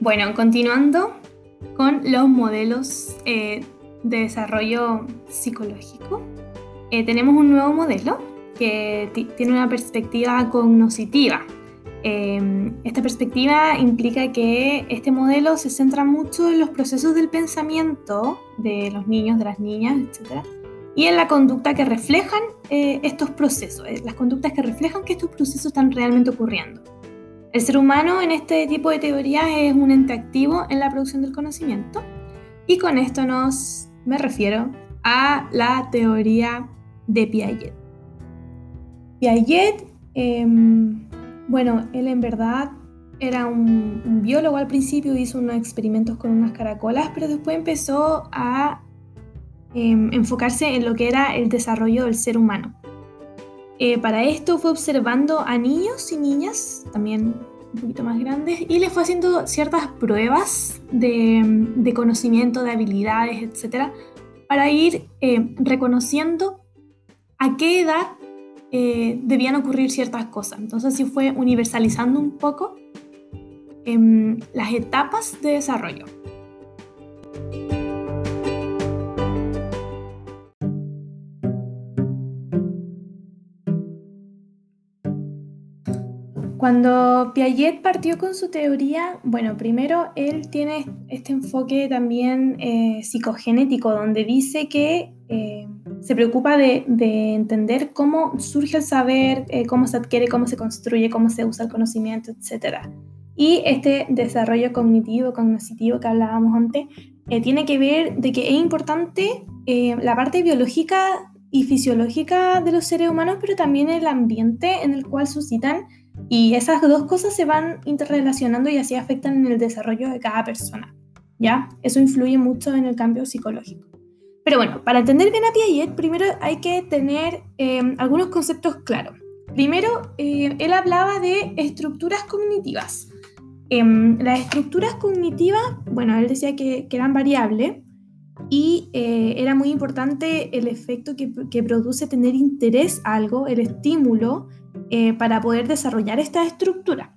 Bueno, continuando con los modelos eh, de desarrollo psicológico, eh, tenemos un nuevo modelo que tiene una perspectiva cognoscitiva. Em, esta perspectiva implica que este modelo se centra mucho en los procesos del pensamiento de los niños, de las niñas, etc. Y en la conducta que reflejan eh, estos procesos, las conductas que reflejan que estos procesos están realmente ocurriendo. El ser humano en este tipo de teorías es un ente activo en la producción del conocimiento y con esto nos me refiero a la teoría de Piaget. Piaget, em, bueno, él en verdad era un, biólogo al principio, hizo unos experimentos con unas caracolas, pero después empezó a em, enfocarse en lo que era el desarrollo del ser humano. Eh, para esto fue observando a niños y niñas, también un poquito más grandes, y les fue haciendo ciertas pruebas de, conocimiento, de habilidades, etcétera, para ir eh, reconociendo a qué edad eh, debían ocurrir ciertas cosas. Entonces, así fue universalizando un poco em, las etapas de desarrollo. Cuando Piaget partió con su teoría, bueno, primero él tiene este enfoque también eh, psicogenético, donde dice que eh, se preocupa de, entender cómo surge el saber, eh, cómo se adquiere, cómo se construye, cómo se usa el conocimiento, etc. Y este desarrollo cognitivo, cognitivo que hablábamos antes, tiene que ver de que es importante la parte biológica y fisiológica de los seres humanos, pero también el ambiente en el cual suscitan y esas dos cosas se van interrelacionando y así afectan en el desarrollo de cada persona. ¿Ya? Eso influye mucho en el cambio psicológico. Pero bueno, para entender bien a Piaget, primero hay que tener em, algunos conceptos claros. Primero, eh, él hablaba de estructuras cognitivas. Em, las estructuras cognitivas, bueno, él decía que, eran variables y eh, era muy importante el efecto que, que, produce tener interés a algo, el estímulo, eh, para poder desarrollar esta estructura.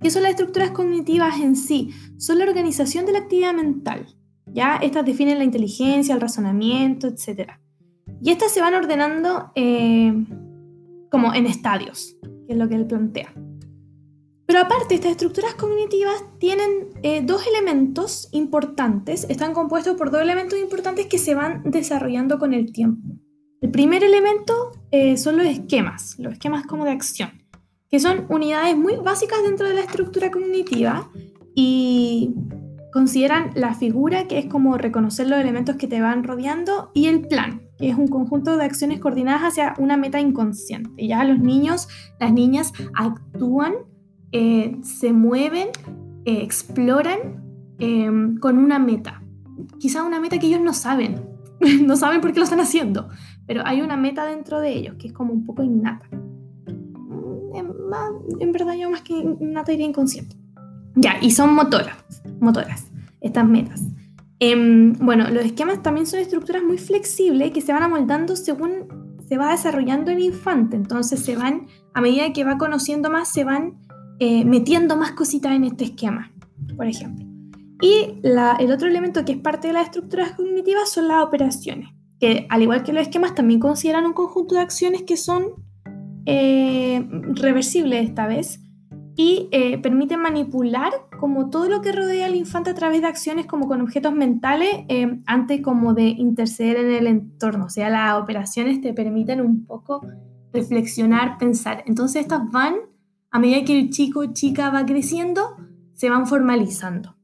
¿Qué son las estructuras cognitivas en sí? Son la organización de la actividad mental. ¿ya? Estas definen la inteligencia, el razonamiento, etc. Y estas se van ordenando eh, como en estadios, que es lo que él plantea. Pero aparte, estas estructuras cognitivas tienen eh, dos elementos importantes, están compuestos por dos elementos importantes que se van desarrollando con el tiempo. El primer elemento eh, son los esquemas, los esquemas como de acción, que son unidades muy básicas dentro de la estructura cognitiva y consideran la figura, que es como reconocer los elementos que te van rodeando, y el plan, que es un conjunto de acciones coordinadas hacia una meta inconsciente. Ya los niños, las niñas actúan, eh, se mueven, eh, exploran con una meta. Quizá una meta que ellos no saben, no saben por qué lo están haciendo, pero hay una meta dentro de ellos que es como un poco innata. Mm, en, verdad yo más que innata diría inconsciente. Ya, y son motoras, motoras, estas metas. Em, bueno, los esquemas también son estructuras muy flexibles que se van amoldando según se va desarrollando el infante. Entonces se van, a medida que va conociendo más, se van eh, metiendo más cositas en este esquema, por ejemplo. Y el otro elemento que es parte de las estructuras cognitivas son las operaciones que al igual que los esquemas también consideran un conjunto de acciones que son eh, reversibles esta vez y eh, permiten manipular como todo lo que rodea al infante a través de acciones como con objetos mentales eh, antes como de interceder en el entorno. O sea, las operaciones te permiten un poco reflexionar, pensar. Entonces estas van, a medida que el chico o chica va creciendo, se van formalizando.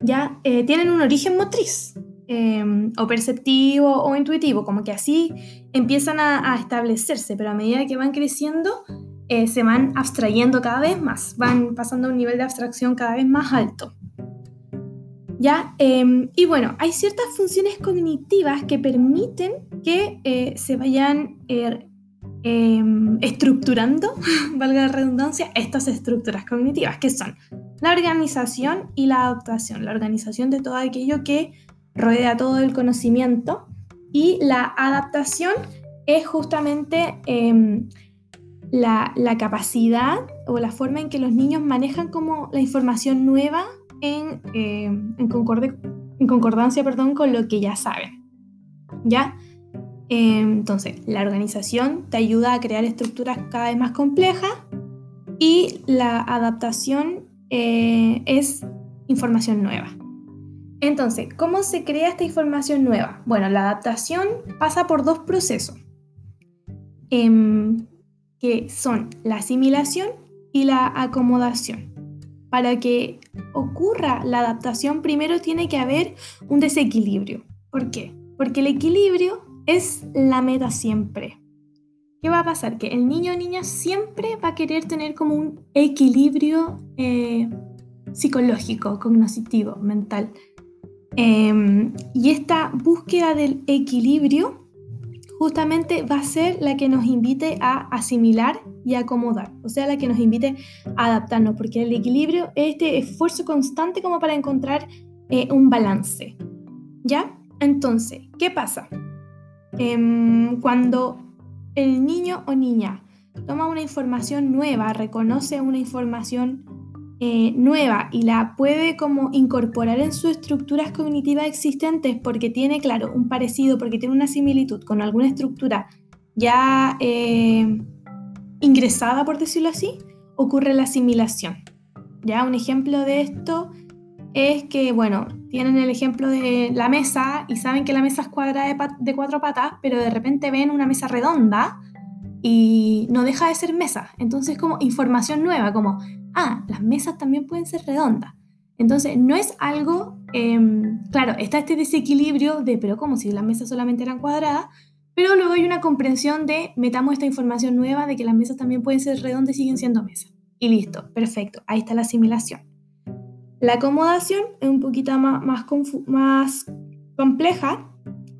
Ya tienen un origen motriz. Em, o perceptivo o intuitivo, como que así empiezan a, establecerse, pero a medida que van creciendo eh, se van abstrayendo cada vez más, van pasando a un nivel de abstracción cada vez más alto. ¿Ya? Em, y bueno, hay ciertas funciones cognitivas que permiten que eh, se vayan er, em, estructurando, valga la redundancia, estas estructuras cognitivas, que son la organización y la adaptación, la organización de todo aquello que rodea todo el conocimiento y la adaptación es justamente em, la, capacidad o la forma en que los niños manejan como la información nueva en, eh, en, concordancia perdón, con lo que ya saben. ¿Ya? Entonces, la organización te ayuda a crear estructuras cada vez más complejas y la adaptación eh, es información nueva. Entonces, ¿cómo se crea esta información nueva? Bueno, la adaptación pasa por dos procesos, em, que son la asimilación y la acomodación. Para que ocurra la adaptación, primero tiene que haber un desequilibrio. ¿Por qué? Porque el equilibrio es la meta siempre. ¿Qué va a pasar? Que el niño o niña siempre va a querer tener como un equilibrio eh, psicológico, cognitivo, mental. Em, y esta búsqueda del equilibrio justamente va a ser la que nos invite a asimilar y acomodar, o sea, la que nos invite a adaptarnos, porque el equilibrio es este esfuerzo constante como para encontrar eh, un balance. ¿Ya? Entonces, ¿qué pasa? Em, cuando el niño o niña toma una información nueva, reconoce una información eh, nueva y la puede como incorporar en sus estructuras cognitivas existentes porque tiene, claro, un parecido, porque tiene una similitud con alguna estructura ya eh, ingresada, por decirlo así, ocurre la asimilación. Ya un ejemplo de esto es que, bueno, tienen el ejemplo de la mesa y saben que la mesa es cuadrada de, cuatro patas, pero de repente ven una mesa redonda y no deja de ser mesa. Entonces, como información nueva, como, ah, las mesas también pueden ser redondas. Entonces, no es algo, em, claro, está este desequilibrio de, pero como si las mesas solamente eran cuadradas, pero luego hay una comprensión de, metamos esta información nueva de que las mesas también pueden ser redondas y siguen siendo mesas. Y listo, perfecto, ahí está la asimilación. La acomodación es un poquito más, más compleja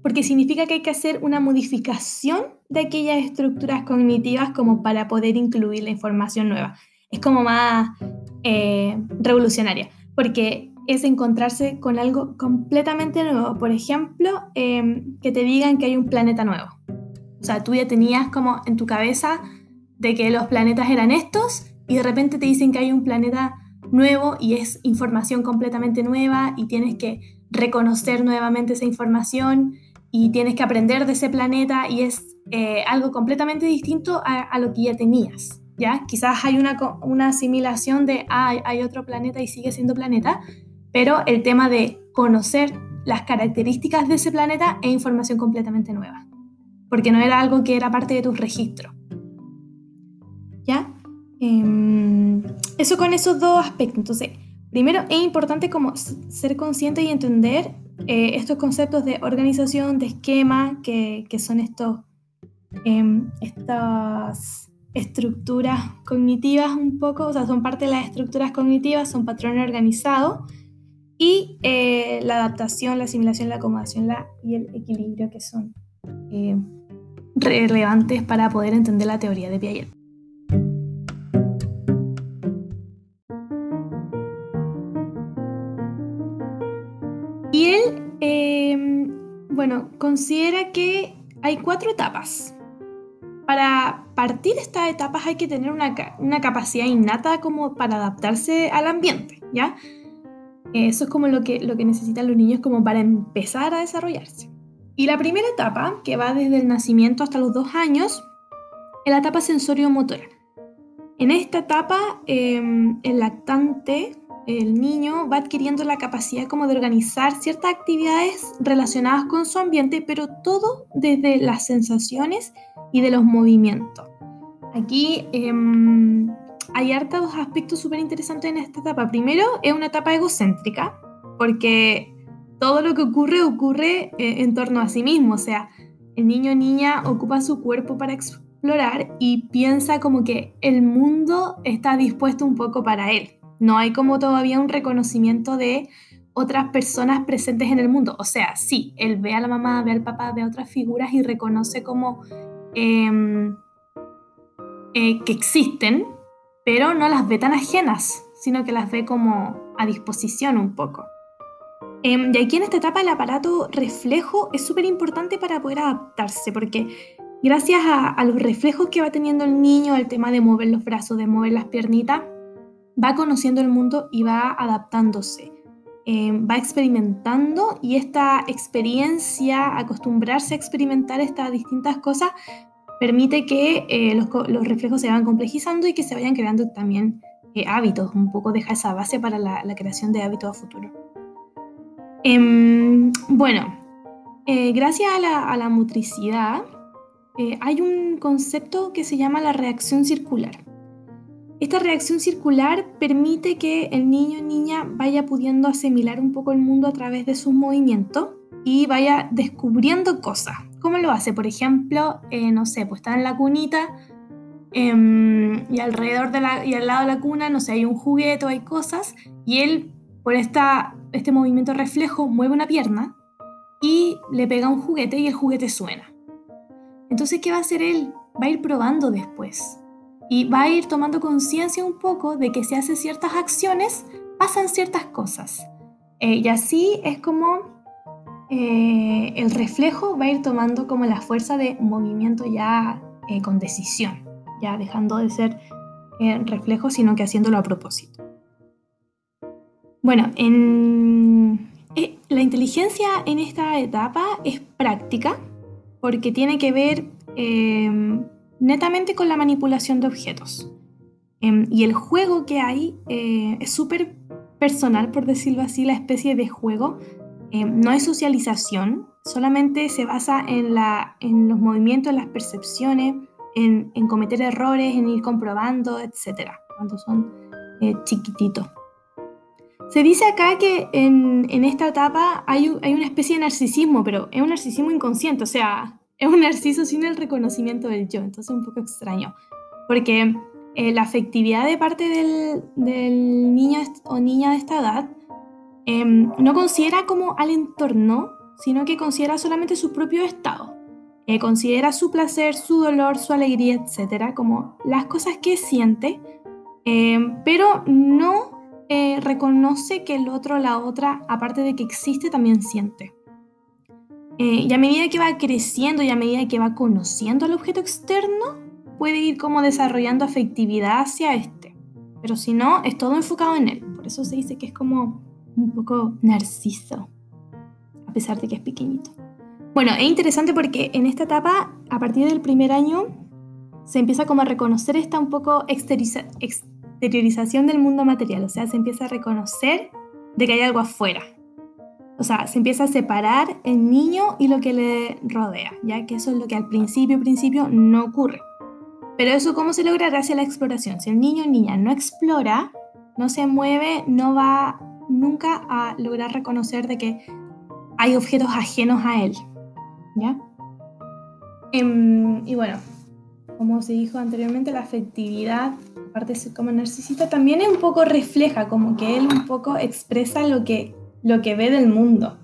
porque significa que hay que hacer una modificación de aquellas estructuras cognitivas como para poder incluir la información nueva. Es como más eh, revolucionaria, porque es encontrarse con algo completamente nuevo. Por ejemplo, em, que te digan que hay un planeta nuevo. O sea, tú ya tenías como en tu cabeza de que los planetas eran estos y de repente te dicen que hay un planeta nuevo y es información completamente nueva y tienes que reconocer nuevamente esa información y tienes que aprender de ese planeta y es eh, algo completamente distinto a, lo que ya tenías. ¿Ya? Quizás hay una, una asimilación de, ah, hay otro planeta y sigue siendo planeta, pero el tema de conocer las características de ese planeta es información completamente nueva, porque no era algo que era parte de tu registro. ¿Ya? Em, eso con esos dos aspectos. Entonces, primero es importante como ser consciente y entender eh, estos conceptos de organización, de esquema, que, que son estos, em, estas estructuras cognitivas un poco, o sea, son parte de las estructuras cognitivas, son patrones organizados, y eh, la adaptación, la asimilación, la acomodación la, y el equilibrio que son eh, relevantes para poder entender la teoría de Piaget. Bueno, considera que hay cuatro etapas. Para partir estas etapas hay que tener una, capacidad innata como para adaptarse al ambiente, ¿ya? Eso es como lo que, lo que necesitan los niños como para empezar a desarrollarse. Y la primera etapa, que va desde el nacimiento hasta los dos años, es la etapa sensorio-motora. En esta etapa, em, el lactante el niño va adquiriendo la capacidad como de organizar ciertas actividades relacionadas con su ambiente, pero todo desde las sensaciones y de los movimientos. Aquí em, hay hartos aspectos súper interesantes en esta etapa. Primero, es una etapa egocéntrica, porque todo lo que ocurre ocurre eh, en torno a sí mismo, o sea, el niño o niña ocupa su cuerpo para explorar y piensa como que el mundo está dispuesto un poco para él. No hay como todavía un reconocimiento de otras personas presentes en el mundo. O sea, sí, él ve a la mamá, ve al papá, ve a otras figuras y reconoce como em, eh, que existen, pero no las ve tan ajenas, sino que las ve como a disposición un poco. Em, y aquí en esta etapa el aparato reflejo es súper importante para poder adaptarse, porque gracias a, los reflejos que va teniendo el niño, el tema de mover los brazos, de mover las piernitas, va conociendo el mundo y va adaptándose. Eh, va experimentando y esta experiencia, acostumbrarse a experimentar estas distintas cosas, permite que eh, los, reflejos se vayan complejizando y que se vayan creando también eh, hábitos, un poco deja esa base para la, creación de hábitos a futuro. Em, bueno, gracias a la motricidad, hay un concepto que se llama la reacción circular. Esta reacción circular permite que el niño o niña vaya pudiendo asimilar un poco el mundo a través de sus movimientos y vaya descubriendo cosas. ¿Cómo lo hace? Por ejemplo, eh, no sé, pues está en la cunita em, y alrededor de la, y al lado de la cuna, no sé, hay un juguete o hay cosas y él, por esta, este movimiento reflejo, mueve una pierna y le pega un juguete y el juguete suena. Entonces, ¿qué va a hacer él? Va a ir probando después y va a ir tomando conciencia un poco de que si hace ciertas acciones, pasan ciertas cosas. Eh, y así es como eh, el reflejo va a ir tomando como la fuerza de movimiento ya eh, con decisión, ya dejando de ser reflejo, sino que haciéndolo a propósito. Bueno, en, la inteligencia en esta etapa es práctica porque tiene que ver netamente con la manipulación de objetos. Em, y el juego que hay eh, es súper personal, por decirlo así, la especie de juego. Em, no hay socialización, solamente se basa en, la, en los movimientos, en las percepciones, en, en cometer errores, en ir comprobando, etc. Cuando son eh, chiquititos. Se dice acá que en, en esta etapa hay, hay, una especie de narcisismo, pero es un narcisismo inconsciente, o sea, es un narciso sin el reconocimiento del yo, entonces es un poco extraño, porque eh, la afectividad de parte del, del, niño o niña de esta edad em, no considera como al entorno, sino que considera solamente su propio estado. Eh, considera su placer, su dolor, su alegría, etcétera, como las cosas que siente, em, pero no eh, reconoce que el otro la otra, aparte de que existe, también siente. Eh, y a medida que va creciendo y a medida que va conociendo al objeto externo, puede ir como desarrollando afectividad hacia este. Pero si no, es todo enfocado en él. Por eso se dice que es como un poco narciso, a pesar de que es pequeñito. Bueno, es interesante porque en esta etapa, a partir del primer año, se empieza como a reconocer esta un poco exteriorización del mundo material. O sea, se empieza a reconocer de que hay algo afuera, o sea, se empieza a separar el niño y lo que le rodea, ya que eso es lo que al principio, principio no ocurre. Pero eso cómo se logra gracias a la exploración. Si el niño o niña no explora, no se mueve, no va nunca a lograr reconocer de que hay objetos ajenos a él. ¿Ya? Em, y bueno, como se dijo anteriormente, la afectividad, aparte de ser como narcisista, también es un poco refleja, como que él un poco expresa lo que lo que ve del mundo.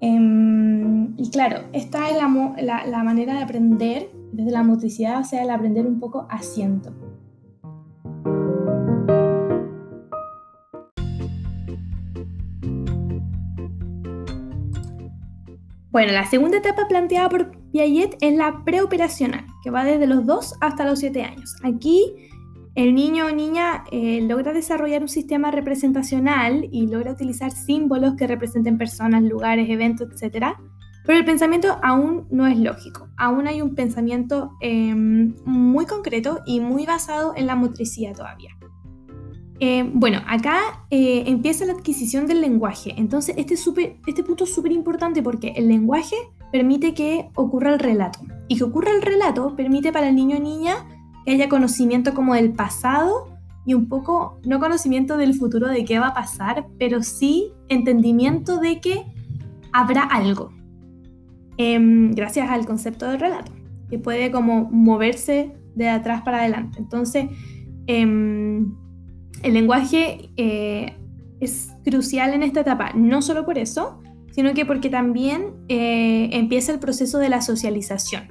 Em, y claro, esta es la, la, manera de aprender desde la motricidad, o sea, el aprender un poco asiento. Bueno, la segunda etapa planteada por Piaget es la preoperacional, que va desde los 2 hasta los 7 años. Aquí el niño o niña eh, logra desarrollar un sistema representacional y logra utilizar símbolos que representen personas, lugares, eventos, etc. Pero el pensamiento aún no es lógico. Aún hay un pensamiento em, muy concreto y muy basado en la motricidad todavía. Eh, bueno, acá eh, empieza la adquisición del lenguaje. Entonces, este, este punto es súper importante porque el lenguaje permite que ocurra el relato. Y que ocurra el relato permite para el niño o niña que haya conocimiento como del pasado y un poco, no conocimiento del futuro de qué va a pasar, pero sí entendimiento de que habrá algo. Em, gracias al concepto del relato, que puede como moverse de atrás para adelante. Entonces, em, el lenguaje eh, es crucial en esta etapa, no solo por eso, sino que porque también eh, empieza el proceso de la socialización.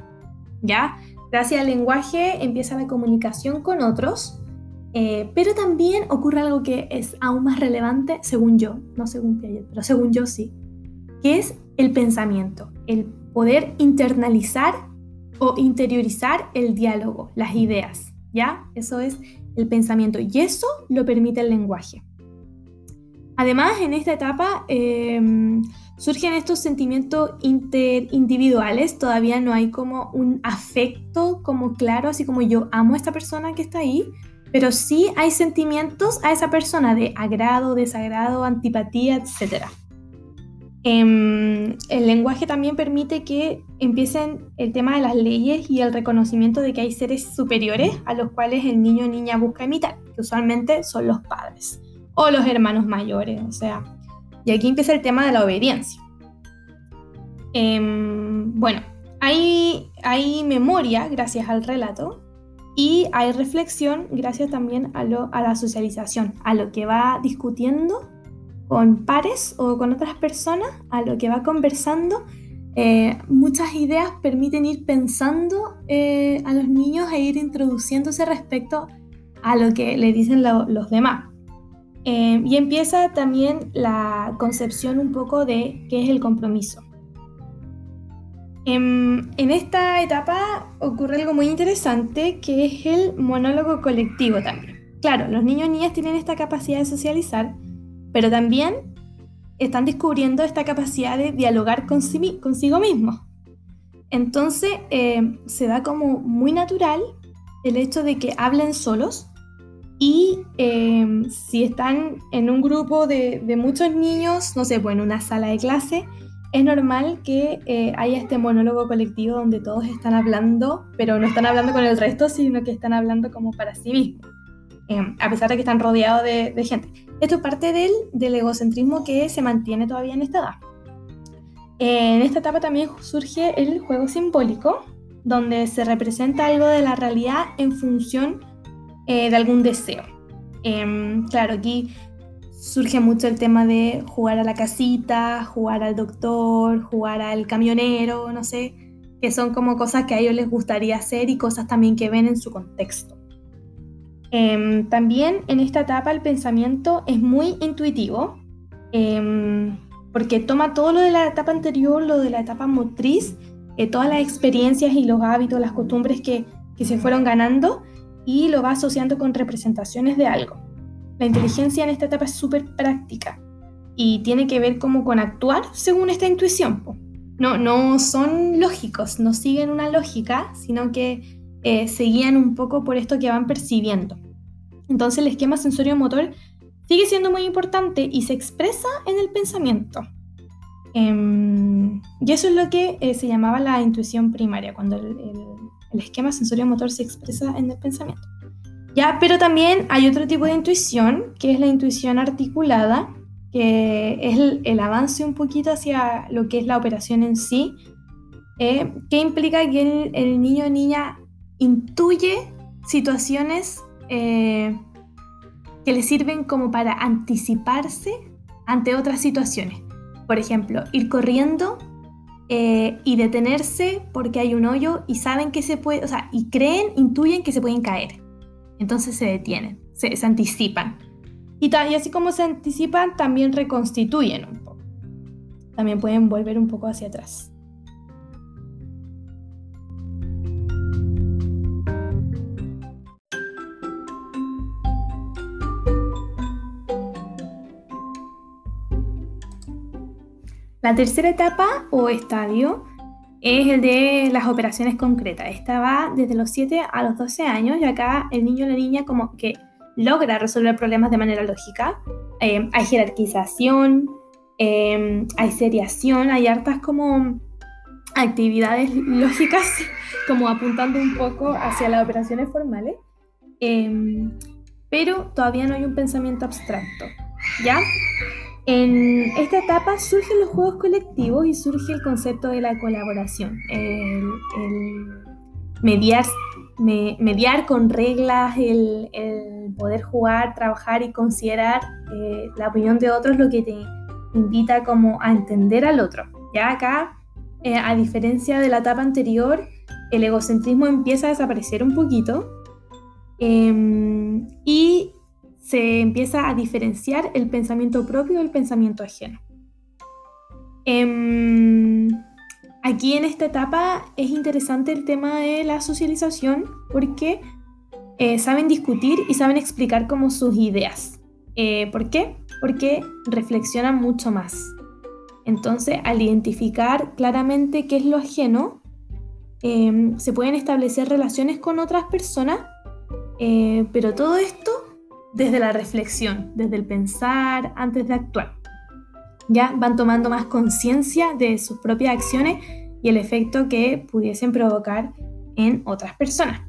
¿Ya? Gracias al lenguaje empieza la comunicación con otros, eh, pero también ocurre algo que es aún más relevante, según yo, no según Piaget, pero según yo sí, que es el pensamiento, el poder internalizar o interiorizar el diálogo, las ideas, ¿ya? Eso es el pensamiento y eso lo permite el lenguaje. Además, en esta etapa em, surgen estos sentimientos interindividuales, todavía no hay como un afecto como claro, así como yo amo a esta persona que está ahí, pero sí hay sentimientos a esa persona de agrado, desagrado, antipatía, etc. Em, el lenguaje también permite que empiecen el tema de las leyes y el reconocimiento de que hay seres superiores a los cuales el niño o niña busca imitar, que usualmente son los padres o los hermanos mayores, o sea, y aquí empieza el tema de la obediencia. Em, bueno, hay, memoria gracias al relato y hay reflexión gracias también a la socialización, a lo que va discutiendo con pares o con otras personas, a lo que va conversando. Eh, muchas ideas permiten ir pensando eh, a los niños e ir introduciéndose respecto a lo que le dicen los demás. Eh, y empieza también la concepción un poco de qué es el compromiso. En, en, esta etapa ocurre algo muy interesante que es el monólogo colectivo también. Claro, los niños y niñas tienen esta capacidad de socializar, pero también están descubriendo esta capacidad de dialogar consigo mismos. Entonces eh, se da como muy natural el hecho de que hablen solos y em, si están en un grupo de, muchos niños, no sé, pues en una sala de clase, es normal que eh, haya este monólogo colectivo donde todos están hablando, pero no están hablando con el resto, sino que están hablando como para sí mismos, em, a pesar de que están rodeados de, gente. Esto es parte del, del, egocentrismo que se mantiene todavía en esta edad. en esta etapa también surge el juego simbólico, donde se representa algo de la realidad en función eh, de algún deseo. Em, claro, aquí surge mucho el tema de jugar a la casita, jugar al doctor, jugar al camionero, no sé, que son como cosas que a ellos les gustaría hacer y cosas también que ven en su contexto. Em, también en esta etapa el pensamiento es muy intuitivo, em, porque toma todo lo de la etapa anterior, lo de la etapa motriz, eh, todas las experiencias y los hábitos, las costumbres que, que se fueron ganando, y lo va asociando con representaciones de algo. La inteligencia en esta etapa es súper práctica y tiene que ver como con actuar según esta intuición. No, no son lógicos, no siguen una lógica, sino que eh, se guían un poco por esto que van percibiendo. Entonces el esquema sensorio-motor sigue siendo muy importante y se expresa en el pensamiento. Em, y eso es lo que eh, se llamaba la intuición primaria, cuando el esquema sensorio-motor se expresa en el pensamiento. Ya, pero también hay otro tipo de intuición, que es la intuición articulada, que es el, avance un poquito hacia lo que es la operación en sí, eh, que implica que el, niño o niña intuye situaciones eh, que le sirven como para anticiparse ante otras situaciones. Por ejemplo, ir corriendo eh, y detenerse porque hay un hoyo y saben que se puede, o sea, y creen, intuyen que se pueden caer. Entonces se detienen, se, anticipan. Y, y así como se anticipan, también reconstituyen un poco. También pueden volver un poco hacia atrás. La tercera etapa o estadio es el de las operaciones concretas. Esta va desde los 7 a los 12 años y acá el niño o la niña como que logra resolver problemas de manera lógica. Eh, hay jerarquización, eh, hay seriación, hay hartas como actividades lógicas, como apuntando un poco hacia las operaciones formales, eh, pero todavía no hay un pensamiento abstracto. ¿Ya? En esta etapa surgen los juegos colectivos y surge el concepto de la colaboración, el, mediar, mediar con reglas, el, poder jugar, trabajar y considerar eh, la opinión de otros, lo que te invita como a entender al otro. Ya acá, eh, a diferencia de la etapa anterior, el egocentrismo empieza a desaparecer un poquito em, y se empieza a diferenciar el pensamiento propio del pensamiento ajeno. Em, aquí en esta etapa es interesante el tema de la socialización porque eh, saben discutir y saben explicar como sus ideas. Eh, ¿Por qué? Porque reflexionan mucho más. Entonces, al identificar claramente qué es lo ajeno, em, se pueden establecer relaciones con otras personas, eh, pero todo esto desde la reflexión, desde el pensar antes de actuar. Ya van tomando más conciencia de sus propias acciones y el efecto que pudiesen provocar en otras personas.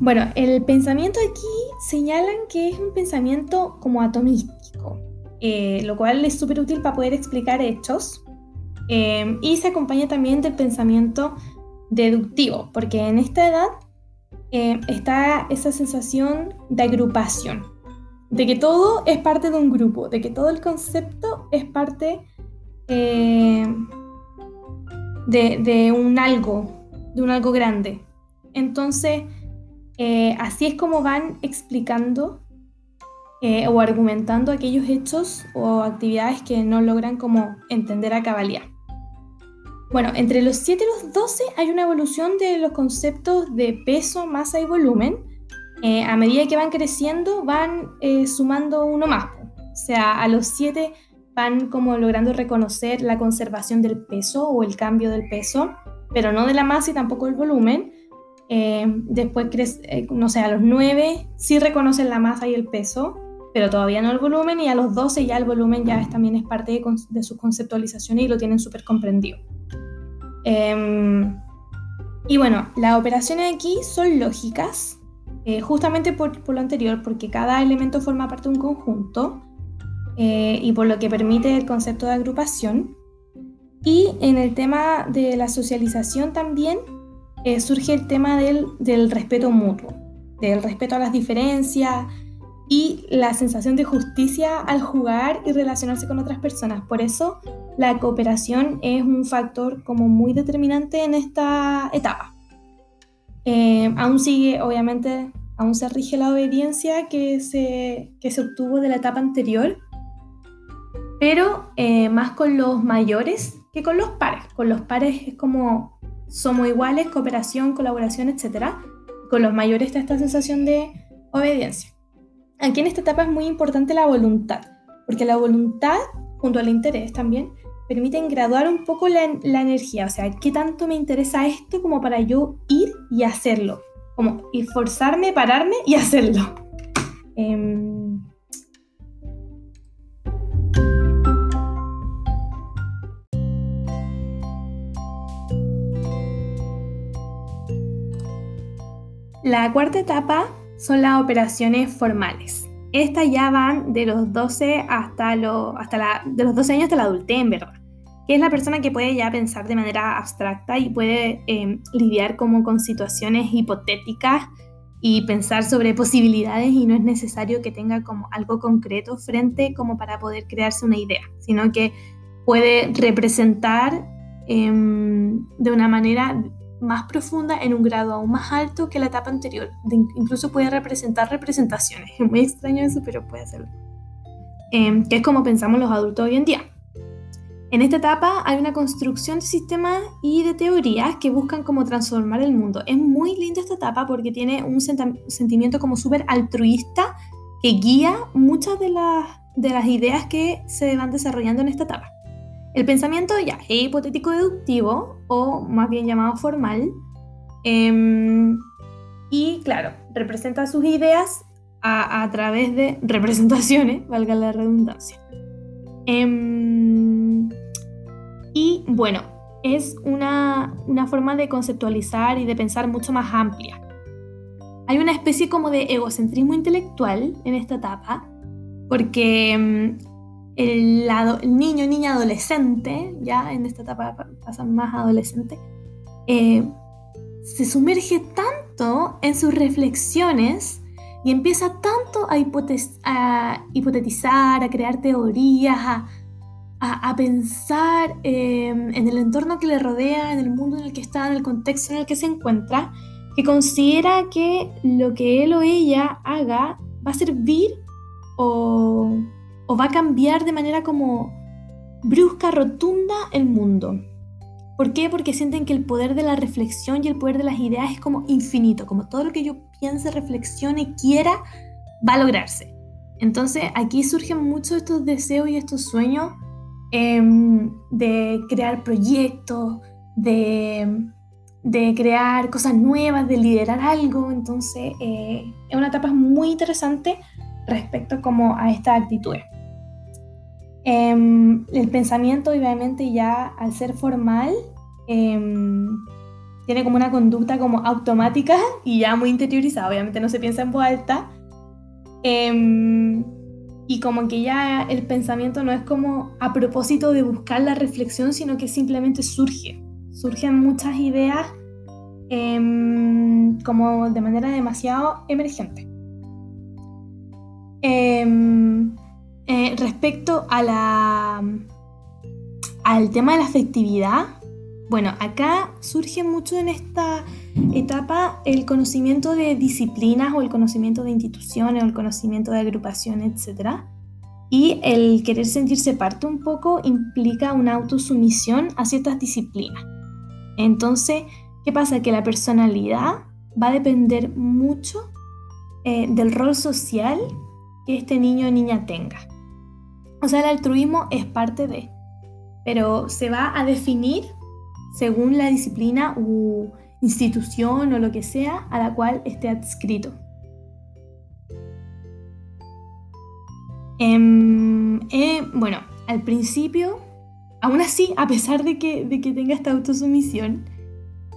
Bueno, el pensamiento aquí señalan que es un pensamiento como atomístico, eh, lo cual es súper útil para poder explicar hechos eh, y se acompaña también del pensamiento deductivo, porque en esta edad eh, está esa sensación de agrupación, de que todo es parte de un grupo, de que todo el concepto es parte de, de un algo, de un algo grande. Entonces, eh, así es como van explicando eh, o argumentando aquellos hechos o actividades que no logran como entender a cabalidad. Bueno, entre los 7 y los 12 hay una evolución de los conceptos de peso, masa y volumen. Eh, a medida que van creciendo, van sumando uno más. O sea, a los 7 van como logrando reconocer la conservación del peso o el cambio del peso, pero no de la masa y tampoco el volumen. Eh, después, eh, no sé, a los 9 sí reconocen la masa y el peso, pero todavía no el volumen, y a los 12 ya el volumen ya también es parte de, de sus conceptualizaciones y lo tienen súper comprendido. Em, y bueno, las operaciones aquí son lógicas, eh, justamente por, por, lo anterior, porque cada elemento forma parte de un conjunto y por lo que permite el concepto de agrupación. Y en el tema de la socialización también eh, surge el tema del, del respeto mutuo, del respeto a las diferencias y la sensación de justicia al jugar y relacionarse con otras personas. Por eso la cooperación es un factor como muy determinante en esta etapa. Eh, aún sigue, obviamente, aún se rige la obediencia que se, que se obtuvo de la etapa anterior, pero eh, más con los mayores que con los pares. Con los pares es como somos iguales, cooperación, colaboración, etc. Con los mayores está esta sensación de obediencia. Aquí en esta etapa es muy importante la voluntad, porque la voluntad, junto al interés también, permiten graduar un poco la, energía, o sea, qué tanto me interesa esto como para yo ir y hacerlo, como esforzarme, pararme y hacerlo. Em, La cuarta etapa son las operaciones formales. Estas ya van de los 12 hasta, hasta la, de los 12 años hasta la adultez, en verdad. Que es la persona que puede ya pensar de manera abstracta y puede em, lidiar como con situaciones hipotéticas y pensar sobre posibilidades y no es necesario que tenga como algo concreto frente como para poder crearse una idea, sino que puede representar em, de una manera más profunda en un grado aún más alto que la etapa anterior. incluso puede representar representaciones. Es muy extraño eso, pero puede hacerlo. Em, que es como pensamos los adultos hoy en día. En esta etapa hay una construcción de sistemas y de teorías que buscan cómo transformar el mundo. Es muy linda esta etapa porque tiene un sentimiento como súper altruista que guía muchas de las, de las ideas que se van desarrollando en esta etapa. El pensamiento ya es hipotético deductivo o más bien llamado formal. Em, y claro, representa sus ideas a, través de representaciones, valga la redundancia. Em, y bueno, es una, una forma de conceptualizar y de pensar mucho más amplia. Hay una especie como de egocentrismo intelectual en esta etapa, porque em, el, niño, niña, adolescente, ya en esta etapa pasan más adolescente, eh, se sumerge tanto en sus reflexiones y empieza tanto a, hipotetizar, a crear teorías, a, pensar em, en el entorno que le rodea, en el mundo en el que está, en el contexto en el que se encuentra, que considera que lo que él o ella haga va a servir o o va a cambiar de manera como brusca, rotunda el mundo. ¿Por qué? Porque sienten que el poder de la reflexión y el poder de las ideas es como infinito, como todo lo que yo piense, reflexione, quiera, va a lograrse. Entonces aquí surgen muchos estos deseos y estos sueños em, de crear proyectos, de, crear cosas nuevas, de liderar algo. Entonces eh, es una etapa muy interesante respecto como a esta actitud. Em, el pensamiento, obviamente, ya al ser formal, em, tiene como una conducta como automática y ya muy interiorizada. Obviamente no se piensa en voz alta. Em, y como que ya el pensamiento no es como a propósito de buscar la reflexión, sino que simplemente surge. Surgen muchas ideas como de manera demasiado emergente. Eh, respecto a la, al tema de la afectividad, bueno, acá surge mucho en esta etapa el conocimiento de disciplinas o el conocimiento de instituciones o el conocimiento de agrupaciones, etc. Y el querer sentirse parte un poco implica una autosumisión a ciertas disciplinas. Entonces, ¿qué pasa? Que la personalidad va a depender mucho eh, del rol social que este niño o niña tenga. O sea, el altruismo es parte de, pero se va a definir según la disciplina u institución o lo que sea a la cual esté adscrito. Em, eh, bueno, al principio, aún así, a pesar de que, de que tenga esta autosumisión,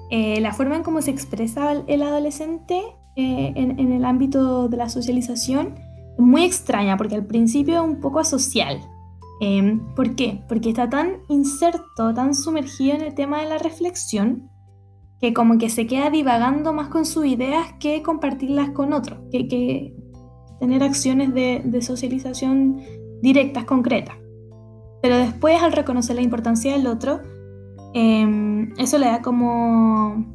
eh, la forma en cómo se expresa el adolescente eh, en, en, el ámbito de la socialización muy extraña porque al principio es un poco asocial. Eh, ¿Por qué? Porque está tan inserto, tan sumergido en el tema de la reflexión, que como que se queda divagando más con sus ideas que compartirlas con otros, que, tener acciones de, socialización directas, concretas. Pero después, al reconocer la importancia del otro, em, eso le da como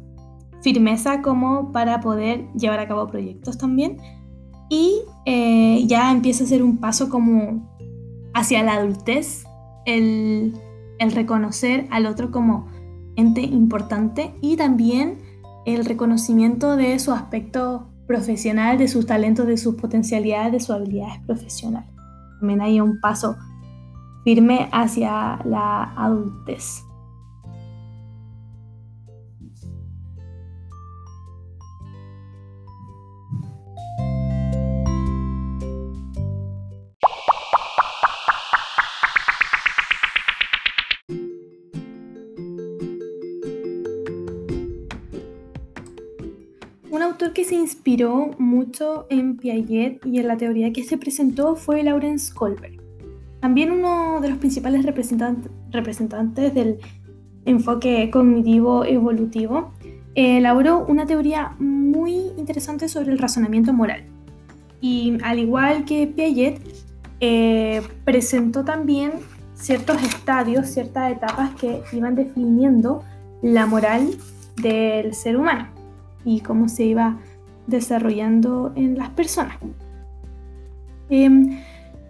firmeza como para poder llevar a cabo proyectos también y eh, ya empieza a ser un paso como hacia la adultez, el, reconocer al otro como ente importante y también el reconocimiento de su aspecto profesional, de sus talentos, de sus potencialidades, de sus habilidades profesionales. También hay un paso firme hacia la adultez. Que se inspiró mucho en Piaget y en la teoría que se presentó fue Lawrence Kohlberg. También uno de los principales representantes del enfoque cognitivo evolutivo, elaboró una teoría muy interesante sobre el razonamiento moral. Y al igual que Piaget, eh, presentó también ciertos estadios, ciertas etapas que iban definiendo la moral del ser humano y cómo se iba desarrollando en las personas. Eh,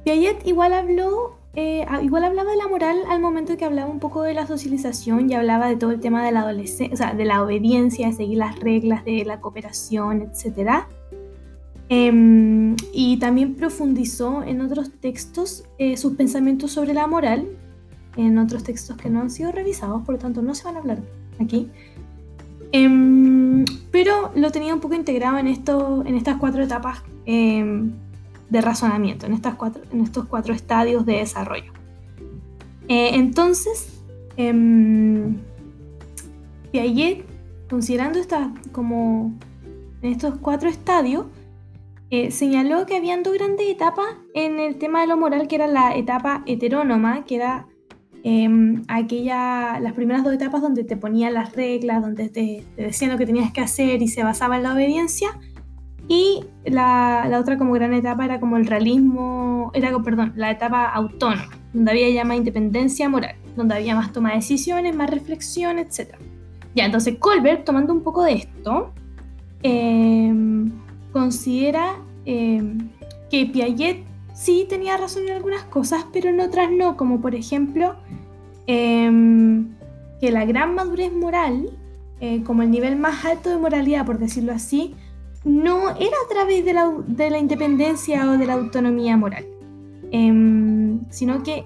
Piaget igual habló, eh, igual hablaba de la moral al momento que hablaba un poco de la socialización y hablaba de todo el tema de la adolescencia, o sea, de la obediencia, de seguir las reglas, de la cooperación, etc. Em, y también profundizó en otros textos eh, sus pensamientos sobre la moral, en otros textos que no han sido revisados, por lo tanto no se van a hablar aquí. Em, pero lo tenía un poco integrado en, esto, en estas cuatro etapas em, de razonamiento, en, estas cuatro, en estos cuatro estadios de desarrollo. Eh, entonces, Piaget, considerando esta, como en estos cuatro estadios, eh, señaló que habían dos grandes etapas en el tema de lo moral, que era la etapa heterónoma, que era Em, aquella, las primeras dos etapas donde te ponían las reglas, donde te, decían lo que tenías que hacer y se basaba en la obediencia. Y la, la, otra como gran etapa era como el realismo, era, perdón, la etapa autónoma, donde había ya más independencia moral, donde había más toma de decisiones, más reflexión, etc. Ya, entonces Colbert, tomando un poco de esto, em, considera em, que Piaget sí tenía razón en algunas cosas, pero en otras no, como por ejemplo, em, que la gran madurez moral, eh, como el nivel más alto de moralidad, por decirlo así, no era a través de la, de la independencia o de la autonomía moral, em, sino que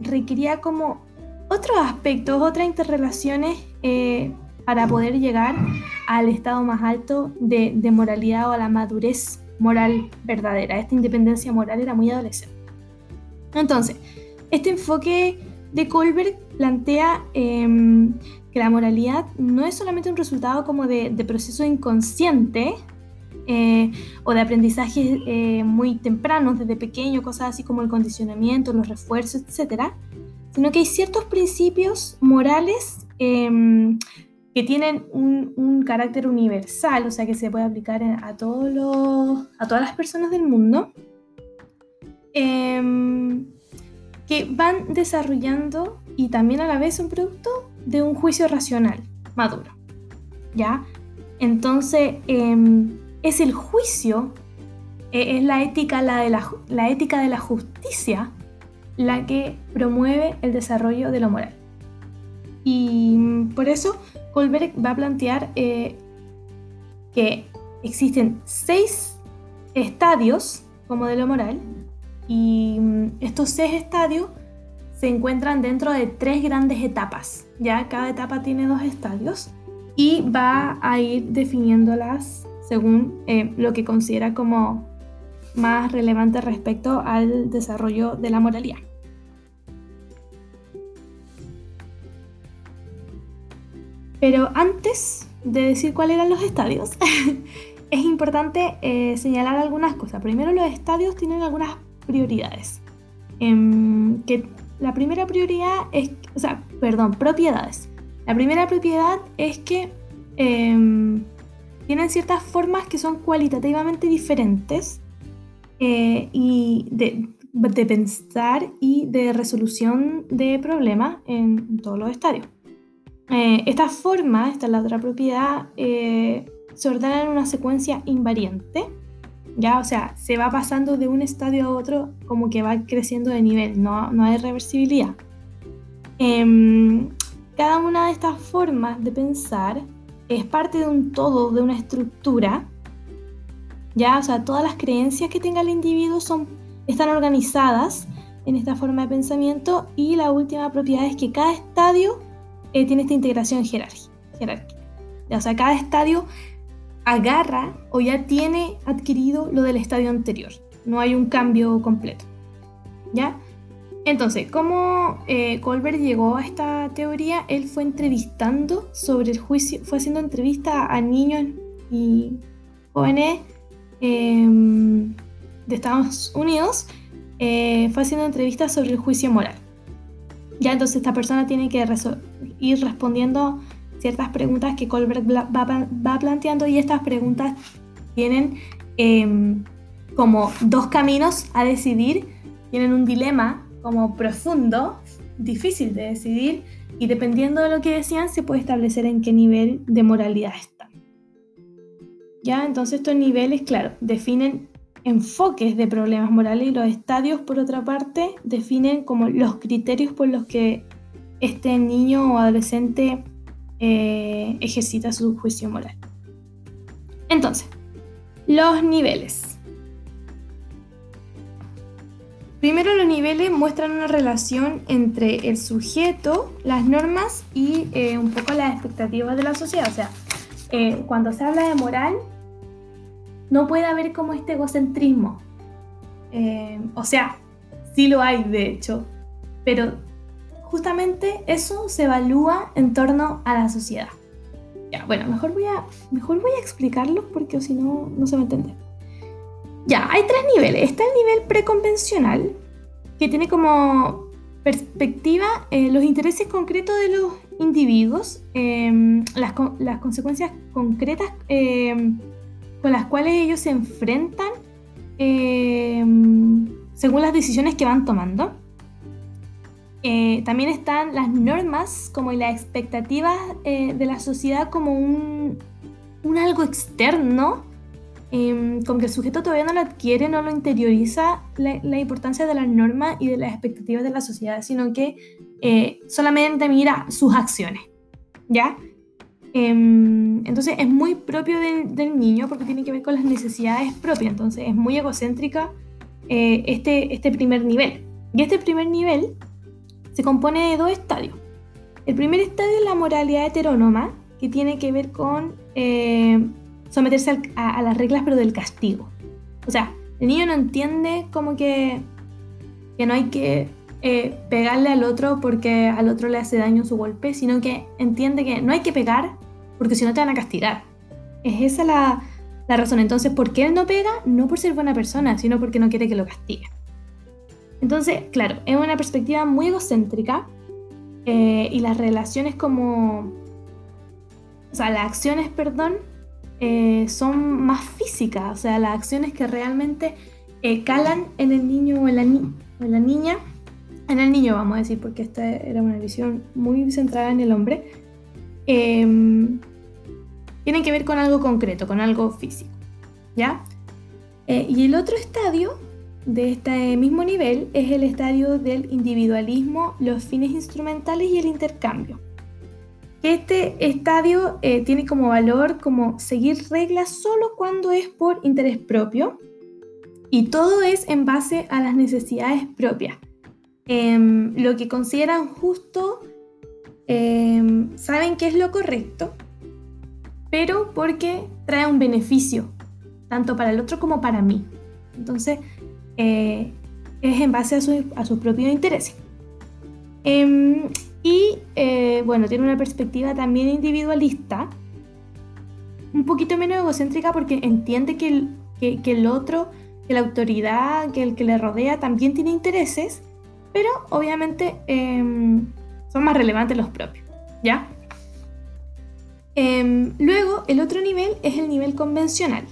requería como otros aspectos, otras interrelaciones eh, para poder llegar al estado más alto de, de, moralidad o a la madurez moral verdadera. Esta independencia moral era muy adolescente. Entonces, este enfoque de Kohlberg plantea em, que la moralidad no es solamente un resultado como de, de proceso inconsciente eh, o de aprendizaje eh, muy temprano, desde pequeño, cosas así como el condicionamiento, los refuerzos, etcétera, sino que hay ciertos principios morales em, que tienen un, carácter universal, o sea, que se puede aplicar a, todos los, a todas las personas del mundo, eh, que van desarrollando y también a la vez un producto de un juicio racional maduro. ¿Ya? Entonces, eh, es el juicio, eh, es la ética, la, de la, la ética de la justicia la que promueve el desarrollo de lo moral. Y mm, por eso Kohlberg va a plantear eh, que existen seis estadios como de lo moral y mm, estos seis estadios se encuentran dentro de tres grandes etapas. Ya cada etapa tiene dos estadios y va a ir definiéndolas según eh, lo que considera como más relevante respecto al desarrollo de la moralidad. Pero antes de decir cuáles eran los estadios, es importante eh, señalar algunas cosas. Primero, los estadios tienen algunas prioridades. Em, que la primera prioridad es, o sea, perdón, propiedades. La primera propiedad es que em, tienen ciertas formas que son cualitativamente diferentes eh, y de, pensar y de resolución de problemas en, todos los estadios. Eh, esta forma, esta es la otra propiedad, eh, se ordena en una secuencia invariante ya, o sea, se va pasando de un estadio a otro como que va creciendo de nivel, no, no hay reversibilidad. Em, cada una de estas formas de pensar es parte de un todo, de una estructura, ya, o sea, todas las creencias que tenga el individuo son, están organizadas en esta forma de pensamiento y la última propiedad es que cada estadio eh, tiene esta integración jerárquica. O sea, cada estadio agarra o ya tiene adquirido lo del estadio anterior. No hay un cambio completo. ¿Ya? Entonces, ¿cómo eh, Colbert llegó a esta teoría? Él fue entrevistando sobre el juicio, fue haciendo entrevistas a niños y jóvenes em, de Estados Unidos, eh, fue haciendo entrevistas sobre el juicio moral. Ya, entonces esta persona tiene que ir respondiendo ciertas preguntas que Colbert va, planteando y estas preguntas tienen em, como dos caminos a decidir, tienen un dilema como profundo, difícil de decidir y dependiendo de lo que decían se puede establecer en qué nivel de moralidad están. Ya, entonces estos niveles, claro, definen enfoques de problemas morales y los estadios, por otra parte, definen como los criterios por los que este niño o adolescente eh, ejercita su juicio moral. Entonces, los niveles. Primero los niveles muestran una relación entre el sujeto, las normas y eh, un poco las expectativas de la sociedad. O sea, eh, cuando se habla de moral, no puede haber como este egocentrismo. o sea, sí lo hay de hecho, pero justamente eso se evalúa en torno a la sociedad. Ya, bueno, mejor voy a, mejor voy a explicarlo porque si no, no se va a entender. Ya, hay tres niveles. Está el nivel preconvencional, que tiene como perspectiva eh, los intereses concretos de los individuos, em, las, las, consecuencias concretas em, con las cuales ellos se enfrentan em, según las decisiones que van tomando. Eh, también están las normas como y las expectativas eh, de la sociedad como un, algo externo, em, como que el sujeto todavía no lo adquiere, no lo interioriza la, importancia de las normas y de las expectativas de la sociedad, sino que eh, solamente mira sus acciones, ¿ya? Em, entonces es muy propio del, niño porque tiene que ver con las necesidades propias, entonces es muy egocéntrica eh, este, este primer nivel. Y este primer nivel se compone de dos estadios. El primer estadio es la moralidad heterónoma, que tiene que ver con eh, someterse a, las reglas pero del castigo. O sea, el niño no entiende como que, que no hay que eh, pegarle al otro porque al otro le hace daño su golpe, sino que entiende que no hay que pegar porque si no te van a castigar. Es esa la, la razón. Entonces, ¿por qué él no pega? No por ser buena persona, sino porque no quiere que lo castigue. Entonces, claro, es una perspectiva muy egocéntrica eh, y las relaciones como... O sea, las acciones, perdón, eh, son más físicas, o sea, las acciones que realmente eh, calan en el niño o en, la en la niña, en el niño vamos a decir, porque esta era una visión muy centrada en el hombre, em, tienen que ver con algo concreto, con algo físico, ¿ya? y el otro estadio de este mismo nivel es el estadio del individualismo, los fines instrumentales y el intercambio. Este estadio eh, tiene como valor como seguir reglas solo cuando es por interés propio y todo es en base a las necesidades propias. Em, lo que consideran justo, em, saben que es lo correcto, pero porque trae un beneficio, tanto para el otro como para mí. Entonces, eh, es en base a, su, a sus propios intereses. Em, y eh, bueno, tiene una perspectiva también individualista, un poquito menos egocéntrica porque entiende que el, que, que el otro, que la autoridad, que el que le rodea también tiene intereses, pero obviamente em, son más relevantes los propios, ¿ya? Em, luego, el otro nivel es el nivel convencional.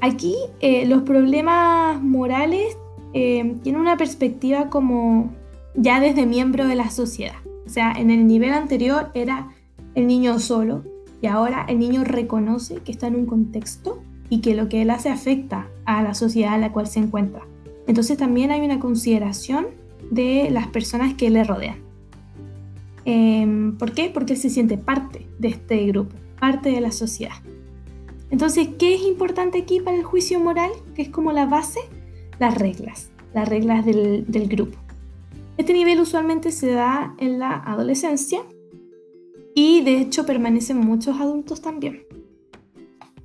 Aquí eh, los problemas morales eh, tienen una perspectiva como ya desde miembro de la sociedad. O sea, en el nivel anterior era el niño solo y ahora el niño reconoce que está en un contexto y que lo que él hace afecta a la sociedad en la cual se encuentra. Entonces también hay una consideración de las personas que le rodean. Em, ¿Por qué? Porque él se siente parte de este grupo, parte de la sociedad. Entonces, ¿qué es importante aquí para el juicio moral? Que es como la base, las reglas, las reglas del, grupo. Este nivel usualmente se da en la adolescencia y de hecho permanecen muchos adultos también,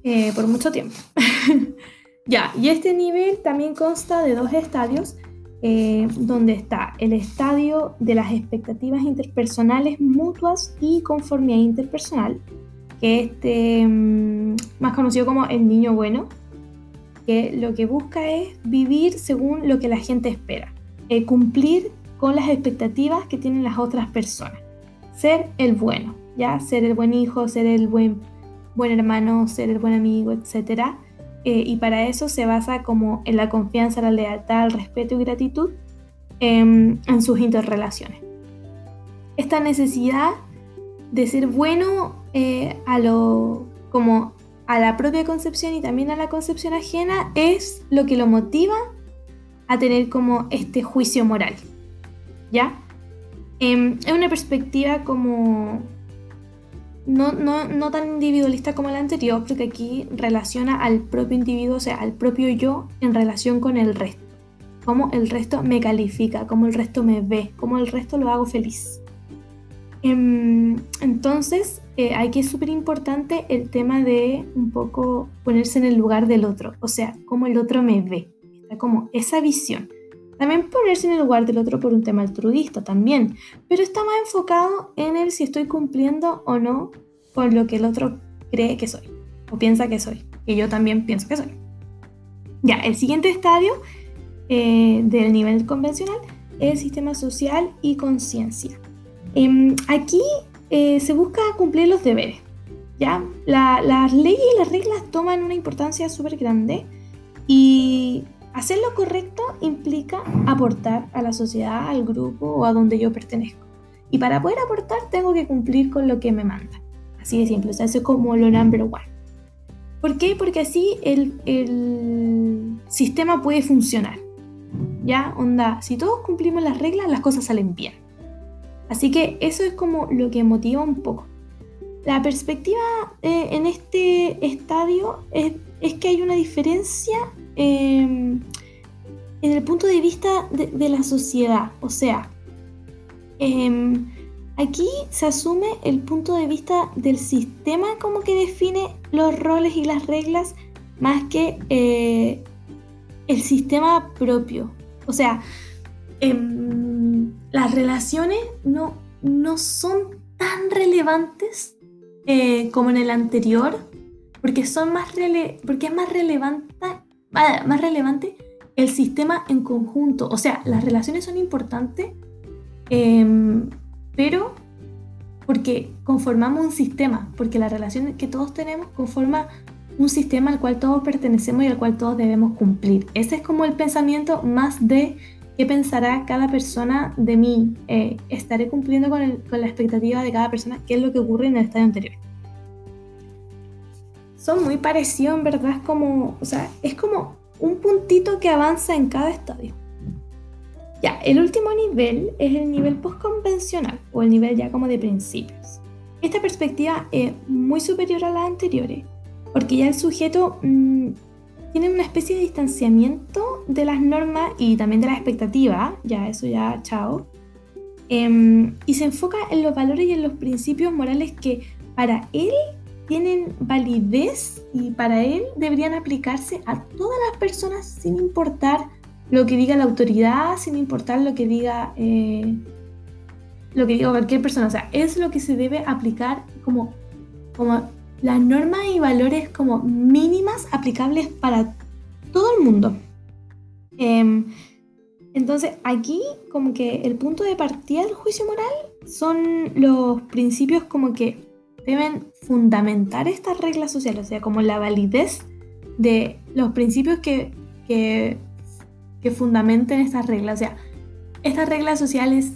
eh, por mucho tiempo. ya, y este nivel también consta de dos estadios, eh, donde está el estadio de las expectativas interpersonales mutuas y conformidad interpersonal, que este, mm, más conocido como el niño bueno, que lo que busca es vivir según lo que la gente espera, eh, cumplir con las expectativas que tienen las otras personas, ser el bueno, ya ser el buen hijo, ser el buen, buen hermano, ser el buen amigo, etc. Eh, y para eso se basa como en la confianza, la lealtad, el respeto y gratitud em, en sus interrelaciones. Esta necesidad de ser bueno eh, a lo como a la propia concepción y también a la concepción ajena es lo que lo motiva a tener como este juicio moral. ¿Ya? Em, es una perspectiva como no, no, no, tan individualista como la anterior, porque aquí relaciona al propio individuo, o sea, al propio yo en relación con el resto. Cómo el resto me califica, cómo el resto me ve, cómo el resto lo hago feliz. Em, entonces, eh, aquí es súper importante el tema de un poco ponerse en el lugar del otro, o sea, cómo el otro me ve, como esa visión. También ponerse en el lugar del otro por un tema altruista también, pero está más enfocado en el si estoy cumpliendo o no con lo que el otro cree que soy o piensa que soy, que yo también pienso que soy. Ya, el siguiente estadio eh, del nivel convencional es el sistema social y conciencia. Em, aquí eh, se busca cumplir los deberes. ¿ya? las leyes y las reglas toman una importancia súper grande y hacer lo correcto implica aportar a la sociedad, al grupo o a donde yo pertenezco. Y para poder aportar tengo que cumplir con lo que me manda. Así de simple, o sea, eso es como lo number one. ¿Por qué? Porque así el, el sistema puede funcionar. ¿Ya? Onda, si todos cumplimos las reglas, las cosas salen bien. Así que eso es como lo que motiva un poco. La perspectiva eh, en este estadio es, que hay una diferencia em, en el punto de vista de, la sociedad. O sea, em, aquí se asume el punto de vista del sistema como que define los roles y las reglas más que eh, el sistema propio. O sea, em, las relaciones no, no son tan relevantes eh, como en el anterior, porque, son más porque es más relevante, más relevante el sistema en conjunto. O sea, las relaciones son importantes, em, pero porque conformamos un sistema, porque la relación que todos tenemos conforma un sistema al cual todos pertenecemos y al cual todos debemos cumplir. Ese es como el pensamiento más de qué pensará cada persona de mí. Eh, estaré cumpliendo con, la expectativa de cada persona, qué es lo que ocurre en el estadio anterior. Son muy parecidos, en verdad, es como, o sea, es como un puntito que avanza en cada estadio. Ya, el último nivel es el nivel postconvencional o el nivel ya como de principios. Esta perspectiva es muy superior a las anteriores porque ya el sujeto mm, tiene una especie de distanciamiento de las normas y también de las expectativas, ya eso ya, chao, em, y se enfoca en los valores y en los principios morales que para él tienen validez y para él deberían aplicarse a todas las personas sin importar lo que diga la autoridad, sin importar lo que diga eh, lo que diga cualquier persona. O sea, es lo que se debe aplicar como, como las normas y valores como mínimas aplicables para todo el mundo. Em, entonces aquí como que el punto de partida del juicio moral son los principios como que deben fundamentar estas reglas sociales, o sea, como la validez de los principios que, que, que fundamenten estas reglas. O sea, estas reglas sociales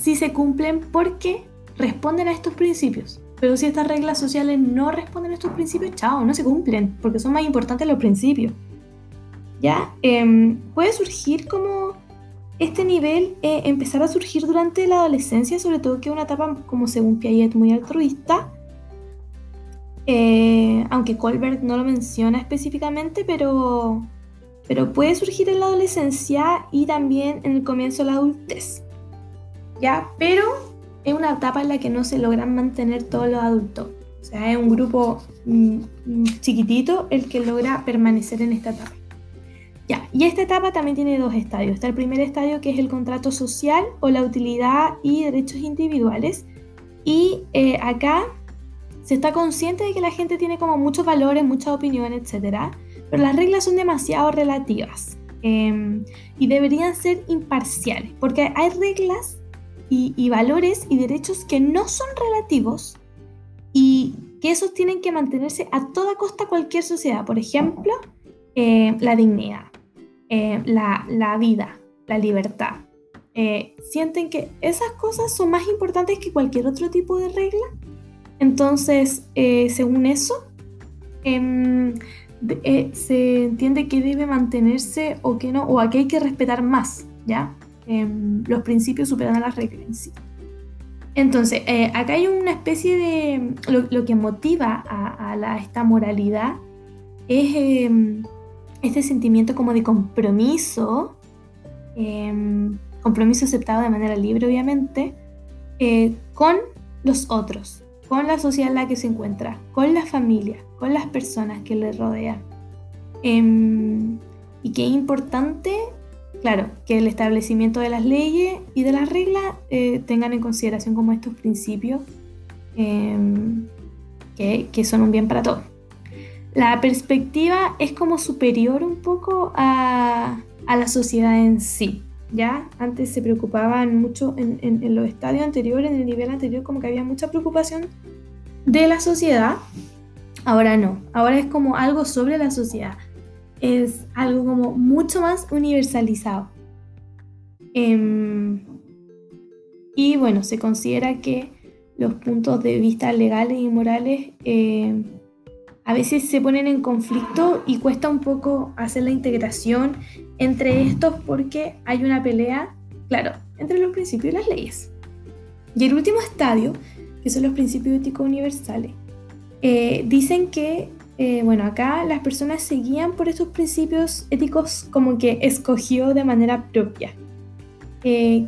sí se cumplen porque responden a estos principios. Pero si estas reglas sociales no responden a estos principios, chao, no se cumplen, porque son más importantes los principios. ¿Ya? Em, puede surgir como este nivel, eh, empezar a surgir durante la adolescencia, sobre todo que es una etapa, como según Piaget, muy altruista. Eh, aunque Colbert no lo menciona específicamente, pero, pero puede surgir en la adolescencia y también en el comienzo de la adultez. ¿Ya? Pero es una etapa en la que no se logran mantener todos los adultos. O sea, es un grupo mm, mm, chiquitito el que logra permanecer en esta etapa. Ya, y esta etapa también tiene dos estadios. Está el primer estadio que es el contrato social o la utilidad y derechos individuales. Y eh, acá se está consciente de que la gente tiene como muchos valores, muchas opiniones, etc. Pero las reglas son demasiado relativas em, y deberían ser imparciales, porque hay reglas y, valores y derechos que no son relativos y que esos tienen que mantenerse a toda costa cualquier sociedad. Por ejemplo, eh, la dignidad, eh, la, vida, la libertad. Eh, sienten que esas cosas son más importantes que cualquier otro tipo de regla. Entonces, según eso, em, se entiende que debe mantenerse o que no, o a que hay que respetar más, ¿ya? Em, los principios superan a las reglas. Entonces, eh, acá hay una especie de... Lo, que motiva a, esta moralidad es em, este sentimiento como de compromiso, compromiso aceptado de manera libre obviamente, eh, con los otros, con la sociedad en la que se encuentra, con la familia, con las personas que le rodean. y que es importante Claro, que el establecimiento de las leyes y de las reglas eh, tengan en consideración como estos principios em, que, son un bien para todos. La perspectiva es como superior un poco a, la sociedad en sí. ¿Ya? Antes se preocupaban mucho en, en los estadios anteriores, en el nivel anterior, como que había mucha preocupación de la sociedad. Ahora no, ahora es como algo sobre la sociedad es algo como mucho más universalizado. Em, y bueno, se considera que los puntos de vista legales y morales eh, a veces se ponen en conflicto y cuesta un poco hacer la integración entre estos porque hay una pelea, claro, entre los principios y las leyes. Y el último estadio, que son los principios éticos universales, eh, dicen que, eh, bueno, acá las personas se guían por estos principios éticos como que escogió de manera propia. Eh,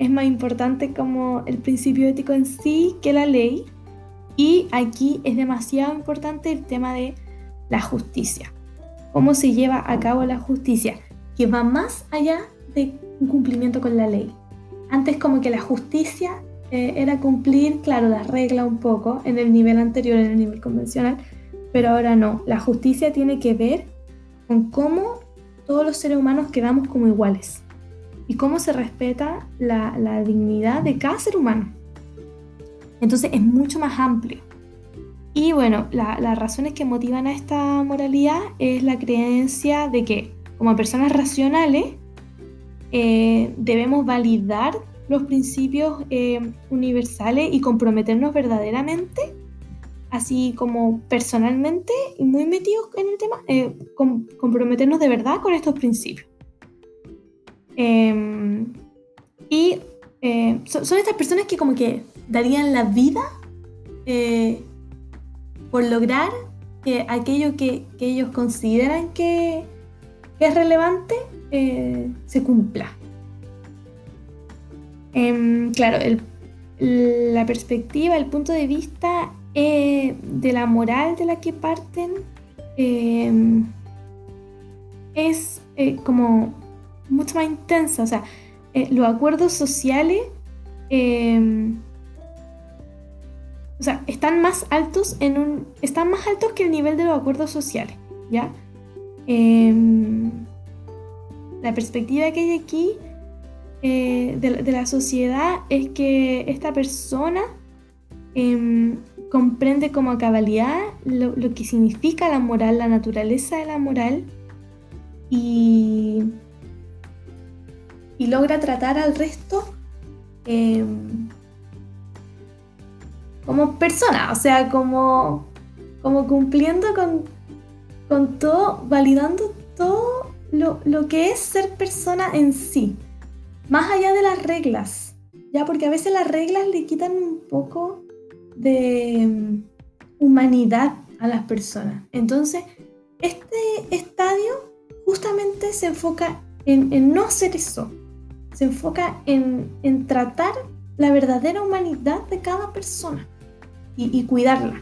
es más importante como el principio ético en sí que la ley. Y aquí es demasiado importante el tema de la justicia. Cómo se lleva a cabo la justicia, que va más allá de un cumplimiento con la ley. Antes como que la justicia eh, era cumplir, claro, la regla un poco en el nivel anterior, en el nivel convencional, pero ahora no. La justicia tiene que ver con cómo todos los seres humanos quedamos como iguales y cómo se respeta la, dignidad de cada ser humano. Entonces es mucho más amplio. Y bueno, las razones que motivan a esta moralidad es la creencia de que como personas racionales eh, debemos validar los principios eh, universales y comprometernos verdaderamente, así como personalmente y muy metidos en el tema, eh, comprometernos de verdad con estos principios. Em, y son, estas personas que como que darían la vida eh, por lograr que aquello que, ellos consideran que, es relevante eh, se cumpla. Em, claro, la perspectiva, el punto de vista de la moral de la que parten em, es como mucho más intensa. O sea, eh, los acuerdos sociales em, o sea, están más altos en un. están más altos que el nivel de los acuerdos sociales. ¿Ya? Em, la perspectiva que hay aquí eh, de, la sociedad es que esta persona em, comprende como cabalidad lo, lo, que significa la moral, la naturaleza de la moral y, y logra tratar al resto em, como persona, o sea, como, como cumpliendo con, con todo, validando todo lo, lo, que es ser persona en sí, más allá de las reglas, ya porque a veces las reglas le quitan un poco de em, humanidad a las personas. Entonces, este estadio justamente se enfoca en, en no hacer eso, se enfoca en, tratar la verdadera humanidad de cada persona y, cuidarla.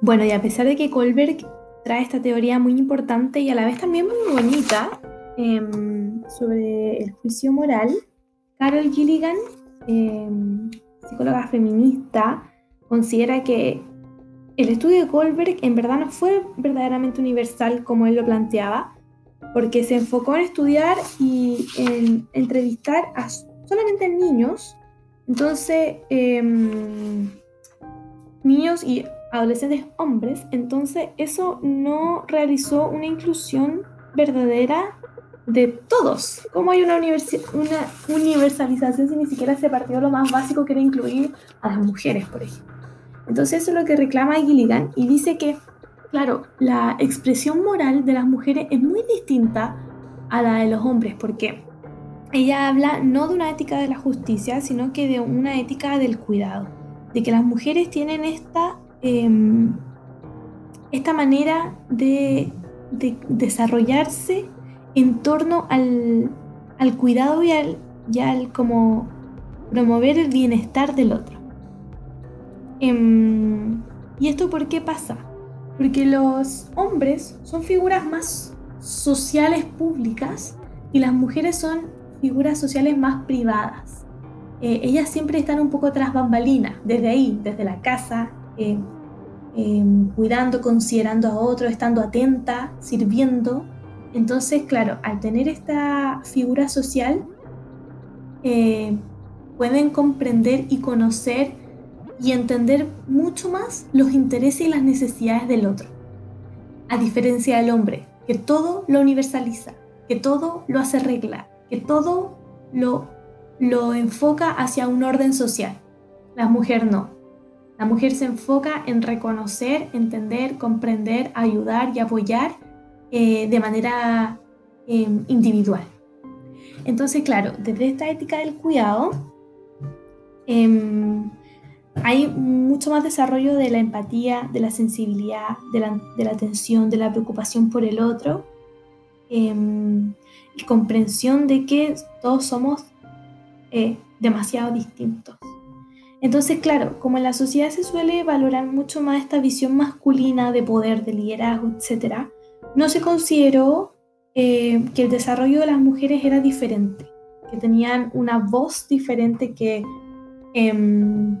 Bueno, y a pesar de que Kohlberg trae esta teoría muy importante y a la vez también muy bonita em, sobre el juicio moral, Carol Gilligan Em, psicóloga feminista, considera que el estudio de Goldberg en verdad no fue verdaderamente universal como él lo planteaba, porque se enfocó en estudiar y en entrevistar a solamente niños, entonces em, niños y adolescentes hombres, entonces eso no realizó una inclusión verdadera de todos. ¿Cómo hay una, una universalización si ni siquiera se partió lo más básico que era incluir a las mujeres, por ejemplo? Entonces eso es lo que reclama Gilligan y dice que, claro, la expresión moral de las mujeres es muy distinta a la de los hombres, porque ella habla no de una ética de la justicia, sino que de una ética del cuidado, de que las mujeres tienen esta, em, esta manera de, de desarrollarse en torno al, cuidado y al, como promover el bienestar del otro. Em, ¿Y esto por qué pasa? Porque los hombres son figuras más sociales públicas y las mujeres son figuras sociales más privadas. Eh, ellas siempre están un poco tras bambalinas, desde ahí, desde la casa, eh, em, cuidando, considerando a otro, estando atenta, sirviendo, entonces, claro, al tener esta figura social, eh, pueden comprender y conocer y entender mucho más los intereses y las necesidades del otro. A diferencia del hombre, que todo lo universaliza, que todo lo hace regla, que todo lo, lo enfoca hacia un orden social. La mujer no. La mujer se enfoca en reconocer, entender, comprender, ayudar y apoyar eh, de manera em, individual. Entonces, claro, desde esta ética del cuidado, em, hay mucho más desarrollo de la empatía, de la sensibilidad, de la, atención, de la preocupación por el otro em, y comprensión de que todos somos eh, demasiado distintos. Entonces, claro, como en la sociedad se suele valorar mucho más esta visión masculina de poder, de liderazgo, etc., no se consideró eh, que el desarrollo de las mujeres era diferente, que tenían una voz diferente que em,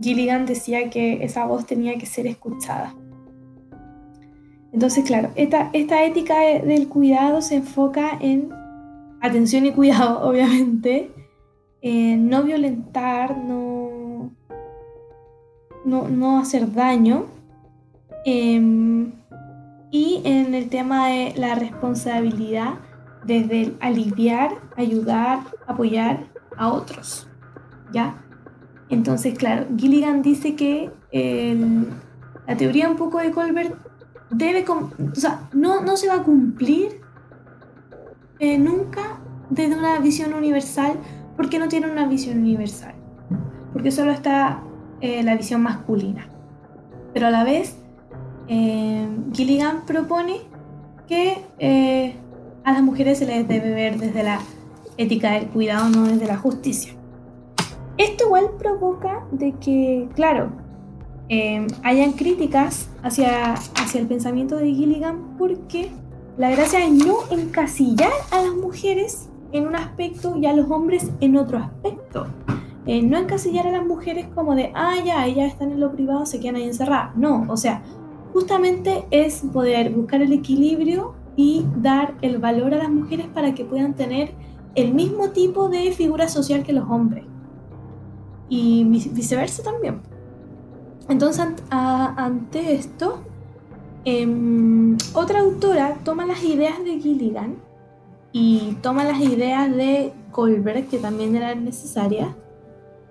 Gilligan decía que esa voz tenía que ser escuchada. Entonces, claro, esta, esta ética del cuidado se enfoca en atención y cuidado, obviamente, en no violentar, no, no, hacer daño. Em, y en el tema de la responsabilidad desde aliviar, ayudar, apoyar a otros. ¿Ya? Entonces, claro, Gilligan dice que la teoría un poco de Colbert no, se va a cumplir eh, nunca desde una visión universal porque no tiene una visión universal, porque solo está eh, la visión masculina. Pero a la vez eh, Gilligan propone que a las mujeres se les debe ver desde la ética del cuidado, no desde la justicia. Esto igual provoca de que, claro, eh, hayan críticas hacia, hacia el pensamiento de Gilligan porque la gracia es no encasillar a las mujeres en un aspecto y a los hombres en otro aspecto. no encasillar a las mujeres como de, ah, ya, ellas están en lo privado, se quedan ahí encerradas. No, o sea, justamente es poder buscar el equilibrio y dar el valor a las mujeres para que puedan tener el mismo tipo de figura social que los hombres. Y viceversa también. Entonces, ante esto, em, otra autora toma las ideas de Gilligan y toma las ideas de Colbert, que también eran necesarias,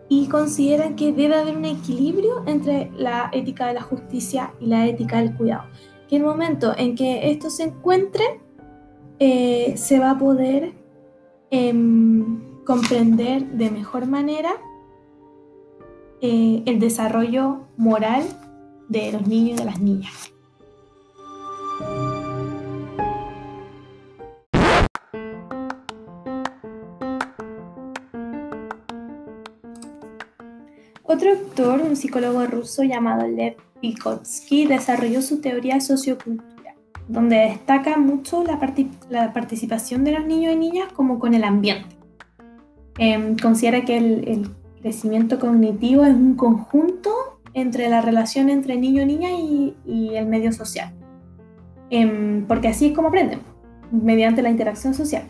y consideran que debe haber un equilibrio entre la ética de la justicia y la ética del cuidado. Que el momento en que esto se encuentre, eh, se va a poder em, comprender de mejor manera eh, el desarrollo moral de los niños y de las niñas. Otro autor, un psicólogo ruso llamado Lev Vygotsky, desarrolló su teoría sociocultural, donde destaca mucho la, participación de los niños y niñas como con el ambiente. Em, considera que el, crecimiento cognitivo es un conjunto entre la relación entre niño y el medio social, em, porque así es como aprenden, mediante la interacción social.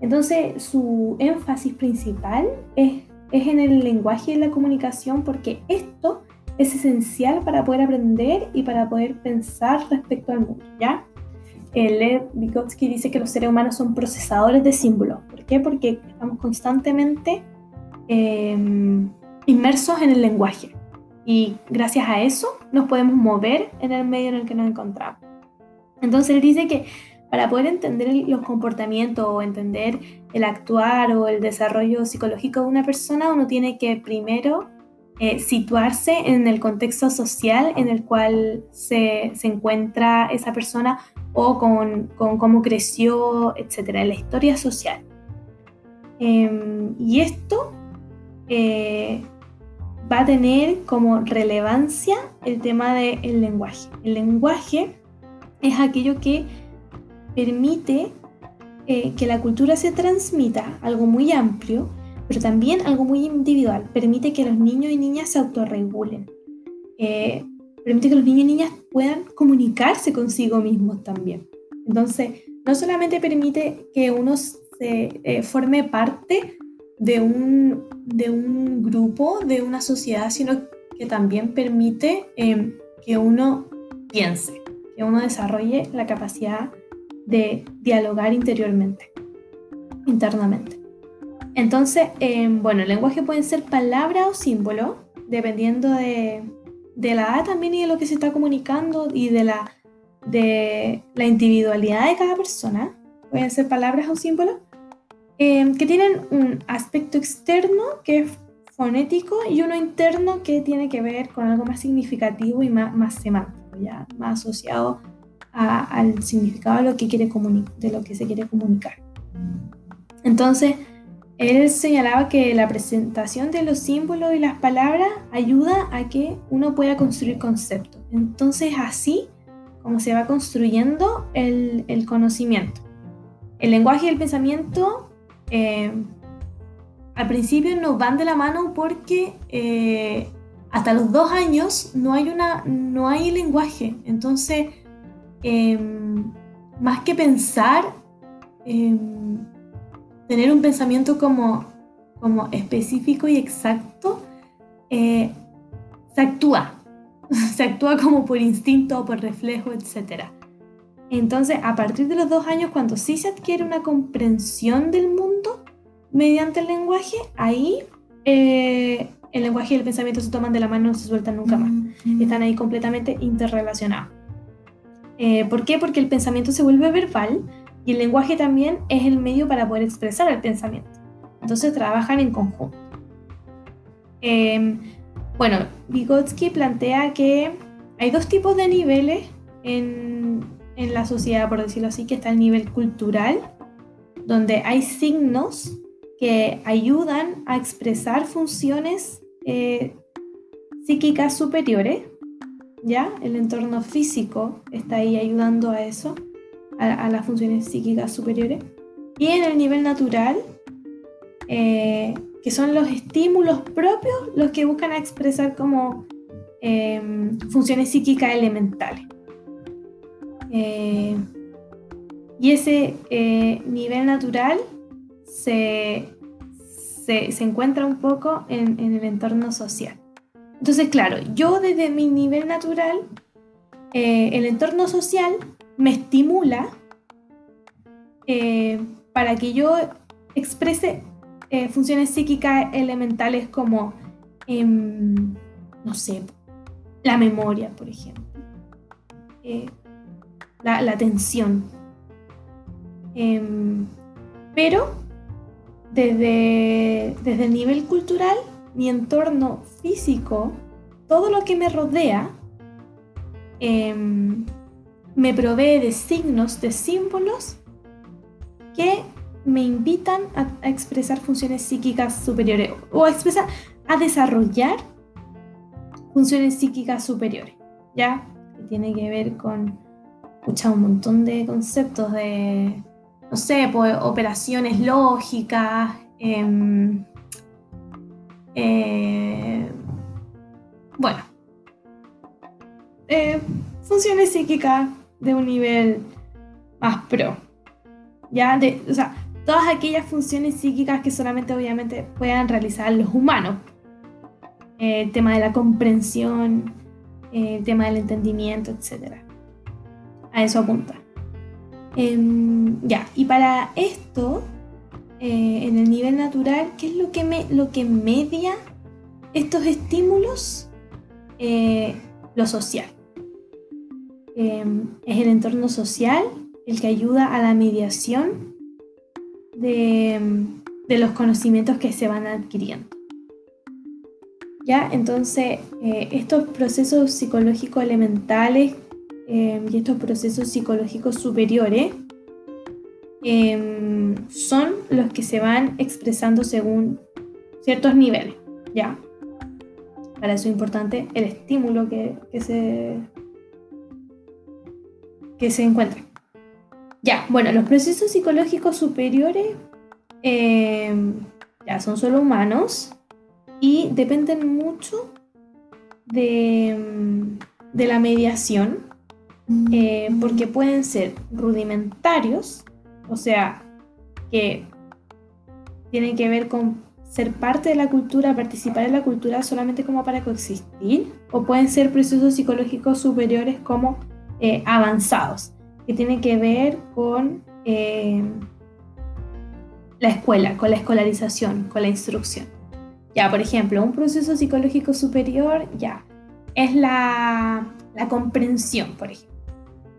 Entonces, su énfasis principal es es en el lenguaje y la comunicación porque esto es esencial para poder aprender y para poder pensar respecto al mundo, ¿ya? Lev Vygotsky dice que los seres humanos son procesadores de símbolos. ¿Por qué? Porque estamos constantemente em, inmersos en el lenguaje y gracias a eso nos podemos mover en el medio en el que nos encontramos. Entonces él dice que para poder entender los comportamientos o entender el actuar o el desarrollo psicológico de una persona, uno tiene que primero eh, situarse en el contexto social en el cual se, encuentra esa persona o con, cómo creció, etcétera, la historia social. Em, y esto eh, va a tener como relevancia el tema del lenguaje. El lenguaje es aquello que permite eh, que la cultura se transmita, algo muy amplio, pero también algo muy individual. Permite que los niños y niñas se autorregulen. Eh, permite que los niños y niñas puedan comunicarse consigo mismos también. Entonces, no solamente permite que uno se eh, forme parte de un, de un grupo, de una sociedad, sino que también permite que uno piense, que uno desarrolle la capacidad de dialogar interiormente, internamente. Entonces, em, bueno, el lenguaje puede ser palabra o símbolo, dependiendo de, de la edad también y de lo que se está comunicando y de la, de la individualidad de cada persona, pueden ser palabras o símbolos, eh, que tienen un aspecto externo que es fonético y uno interno que tiene que ver con algo más significativo y más, más semántico, ya más asociado al significado de lo, que quiere de lo que se quiere comunicar. Entonces, él señalaba que la presentación de los símbolos y las palabras ayuda a que uno pueda construir conceptos. Entonces, así como se va construyendo el, el conocimiento. El lenguaje y el pensamiento eh, al principio no van de la mano porque eh, hasta los dos años no hay, una, no hay lenguaje. Entonces, em, más que pensar, em, tener un pensamiento como, como específico y exacto, eh, se actúa. se actúa como por instinto por reflejo, etc. Entonces, a partir de los dos años, cuando sí se adquiere una comprensión del mundo, mediante el lenguaje, ahí eh, el lenguaje y el pensamiento se toman de la mano, no se sueltan nunca más. Mm-hmm. Están ahí completamente interrelacionados. Eh, ¿Por qué? Porque el pensamiento se vuelve verbal y el lenguaje también es el medio para poder expresar el pensamiento. Entonces trabajan en conjunto. Em, bueno, Vygotsky plantea que hay dos tipos de niveles en, en la sociedad, por decirlo así, que está el nivel cultural, donde hay signos que ayudan a expresar funciones eh, psíquicas superiores, ¿ya? El entorno físico está ahí ayudando a eso, a, las funciones psíquicas superiores. Y en el nivel natural, eh, que son los estímulos propios los que buscan expresar como em, funciones psíquicas elementales. Eh, y ese nivel natural se, se, encuentra un poco en, el entorno social. Entonces, claro, yo desde mi nivel natural, eh, el entorno social me estimula eh, para que yo exprese eh, funciones psíquicas elementales como, em, no sé, la memoria, por ejemplo, la, la, atención. Em, pero desde, desde el nivel cultural, mi entorno físico, todo lo que me rodea, em, me provee de signos, de símbolos que me invitan a, expresar funciones psíquicas superiores o a expresar, a desarrollar funciones psíquicas superiores, ¿ya? Que tiene que ver con, un montón de conceptos de no sé, pues, operaciones lógicas, em, eh, bueno, eh, funciones psíquicas de un nivel más pro. Ya, de, o sea, todas aquellas funciones psíquicas que solamente obviamente puedan realizar los humanos. el tema de la comprensión, el tema del entendimiento, etc. A eso apunta. Em, ya, y para esto, eh, en el nivel natural, ¿qué es lo que, me, lo que media estos estímulos? Eh, lo social. Em, es el entorno social el que ayuda a la mediación de, de los conocimientos que se van adquiriendo. ¿Ya? Entonces, eh, estos procesos psicológicos elementales Em, y estos procesos psicológicos superiores em, son los que se van expresando según ciertos niveles, ¿ya? Para eso es importante el estímulo que, se, que se encuentra. Ya, bueno, los procesos psicológicos superiores em, ya son solo humanos y dependen mucho de, de la mediación eh, porque pueden ser rudimentarios, o sea, que tienen que ver con ser parte de la cultura, participar en la cultura solamente como para coexistir, o pueden ser procesos psicológicos superiores como eh, avanzados, que tienen que ver con eh, la escuela, con la escolarización, con la instrucción. Ya, por ejemplo, un proceso psicológico superior, ya, es la, comprensión, por ejemplo.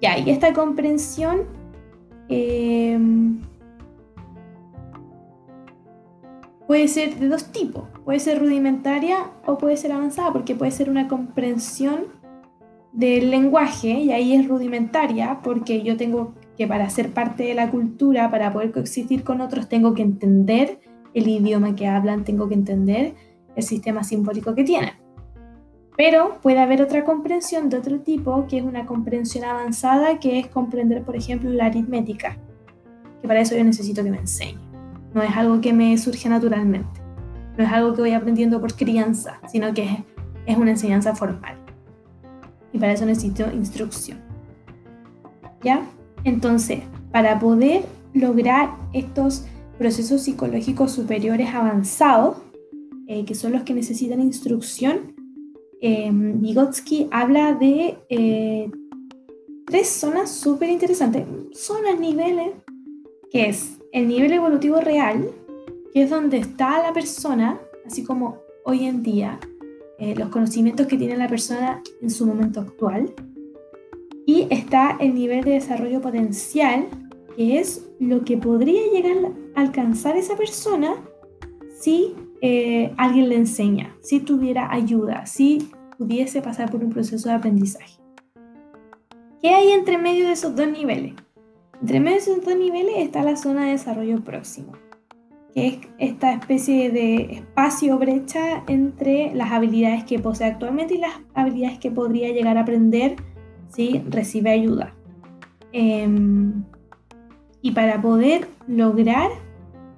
Y esta comprensión em, puede ser de dos tipos. Puede ser rudimentaria o puede ser avanzada, porque puede ser una comprensión del lenguaje, y ahí es rudimentaria, porque yo tengo que para ser parte de la cultura, para poder coexistir con otros, tengo que entender el idioma que hablan, tengo que entender el sistema simbólico que tienen. Pero puede haber otra comprensión de otro tipo, que es una comprensión avanzada, que es comprender, por ejemplo, la aritmética, que para eso yo necesito que me enseñe. No es algo que me surge naturalmente, no es algo que voy aprendiendo por crianza, sino que es, es una enseñanza formal. Y para eso necesito instrucción. ¿Ya? Entonces, para poder lograr estos procesos psicológicos superiores avanzados, eh, que son los que necesitan instrucción, eh, Vygotsky habla de eh, tres zonas súper interesantes, zonas, niveles, que es el nivel evolutivo real, que es donde está la persona, así como hoy en día, eh, los conocimientos que tiene la persona en su momento actual, y está el nivel de desarrollo potencial, que es lo que podría llegar a alcanzar esa persona si eh, alguien le enseña, si tuviera ayuda, si pudiese pasar por un proceso de aprendizaje. ¿Qué hay entre medio de esos dos niveles? Entre medio de esos dos niveles está la zona de desarrollo próximo, que es esta especie de espacio brecha entre las habilidades que posee actualmente y las habilidades que podría llegar a aprender si recibe ayuda. Em, y para poder lograr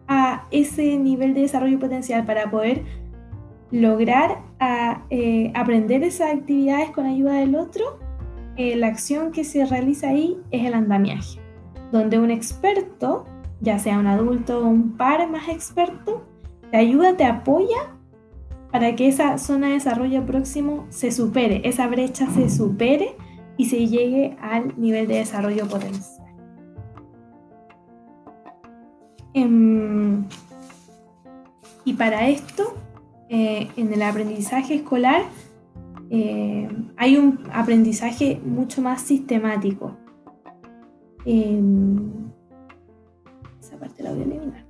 a ese nivel de desarrollo potencial, para poder lograr a, eh, aprender esas actividades con ayuda del otro, eh, la acción que se realiza ahí es el andamiaje, donde un experto, ya sea un adulto o un par más experto, te ayuda, te apoya para que esa zona de desarrollo próximo se supere, esa brecha se supere y se llegue al nivel de desarrollo potencial. Em, y para esto, eh, en el aprendizaje escolar, eh, hay un aprendizaje mucho más sistemático. Em, esa parte la voy a eliminar.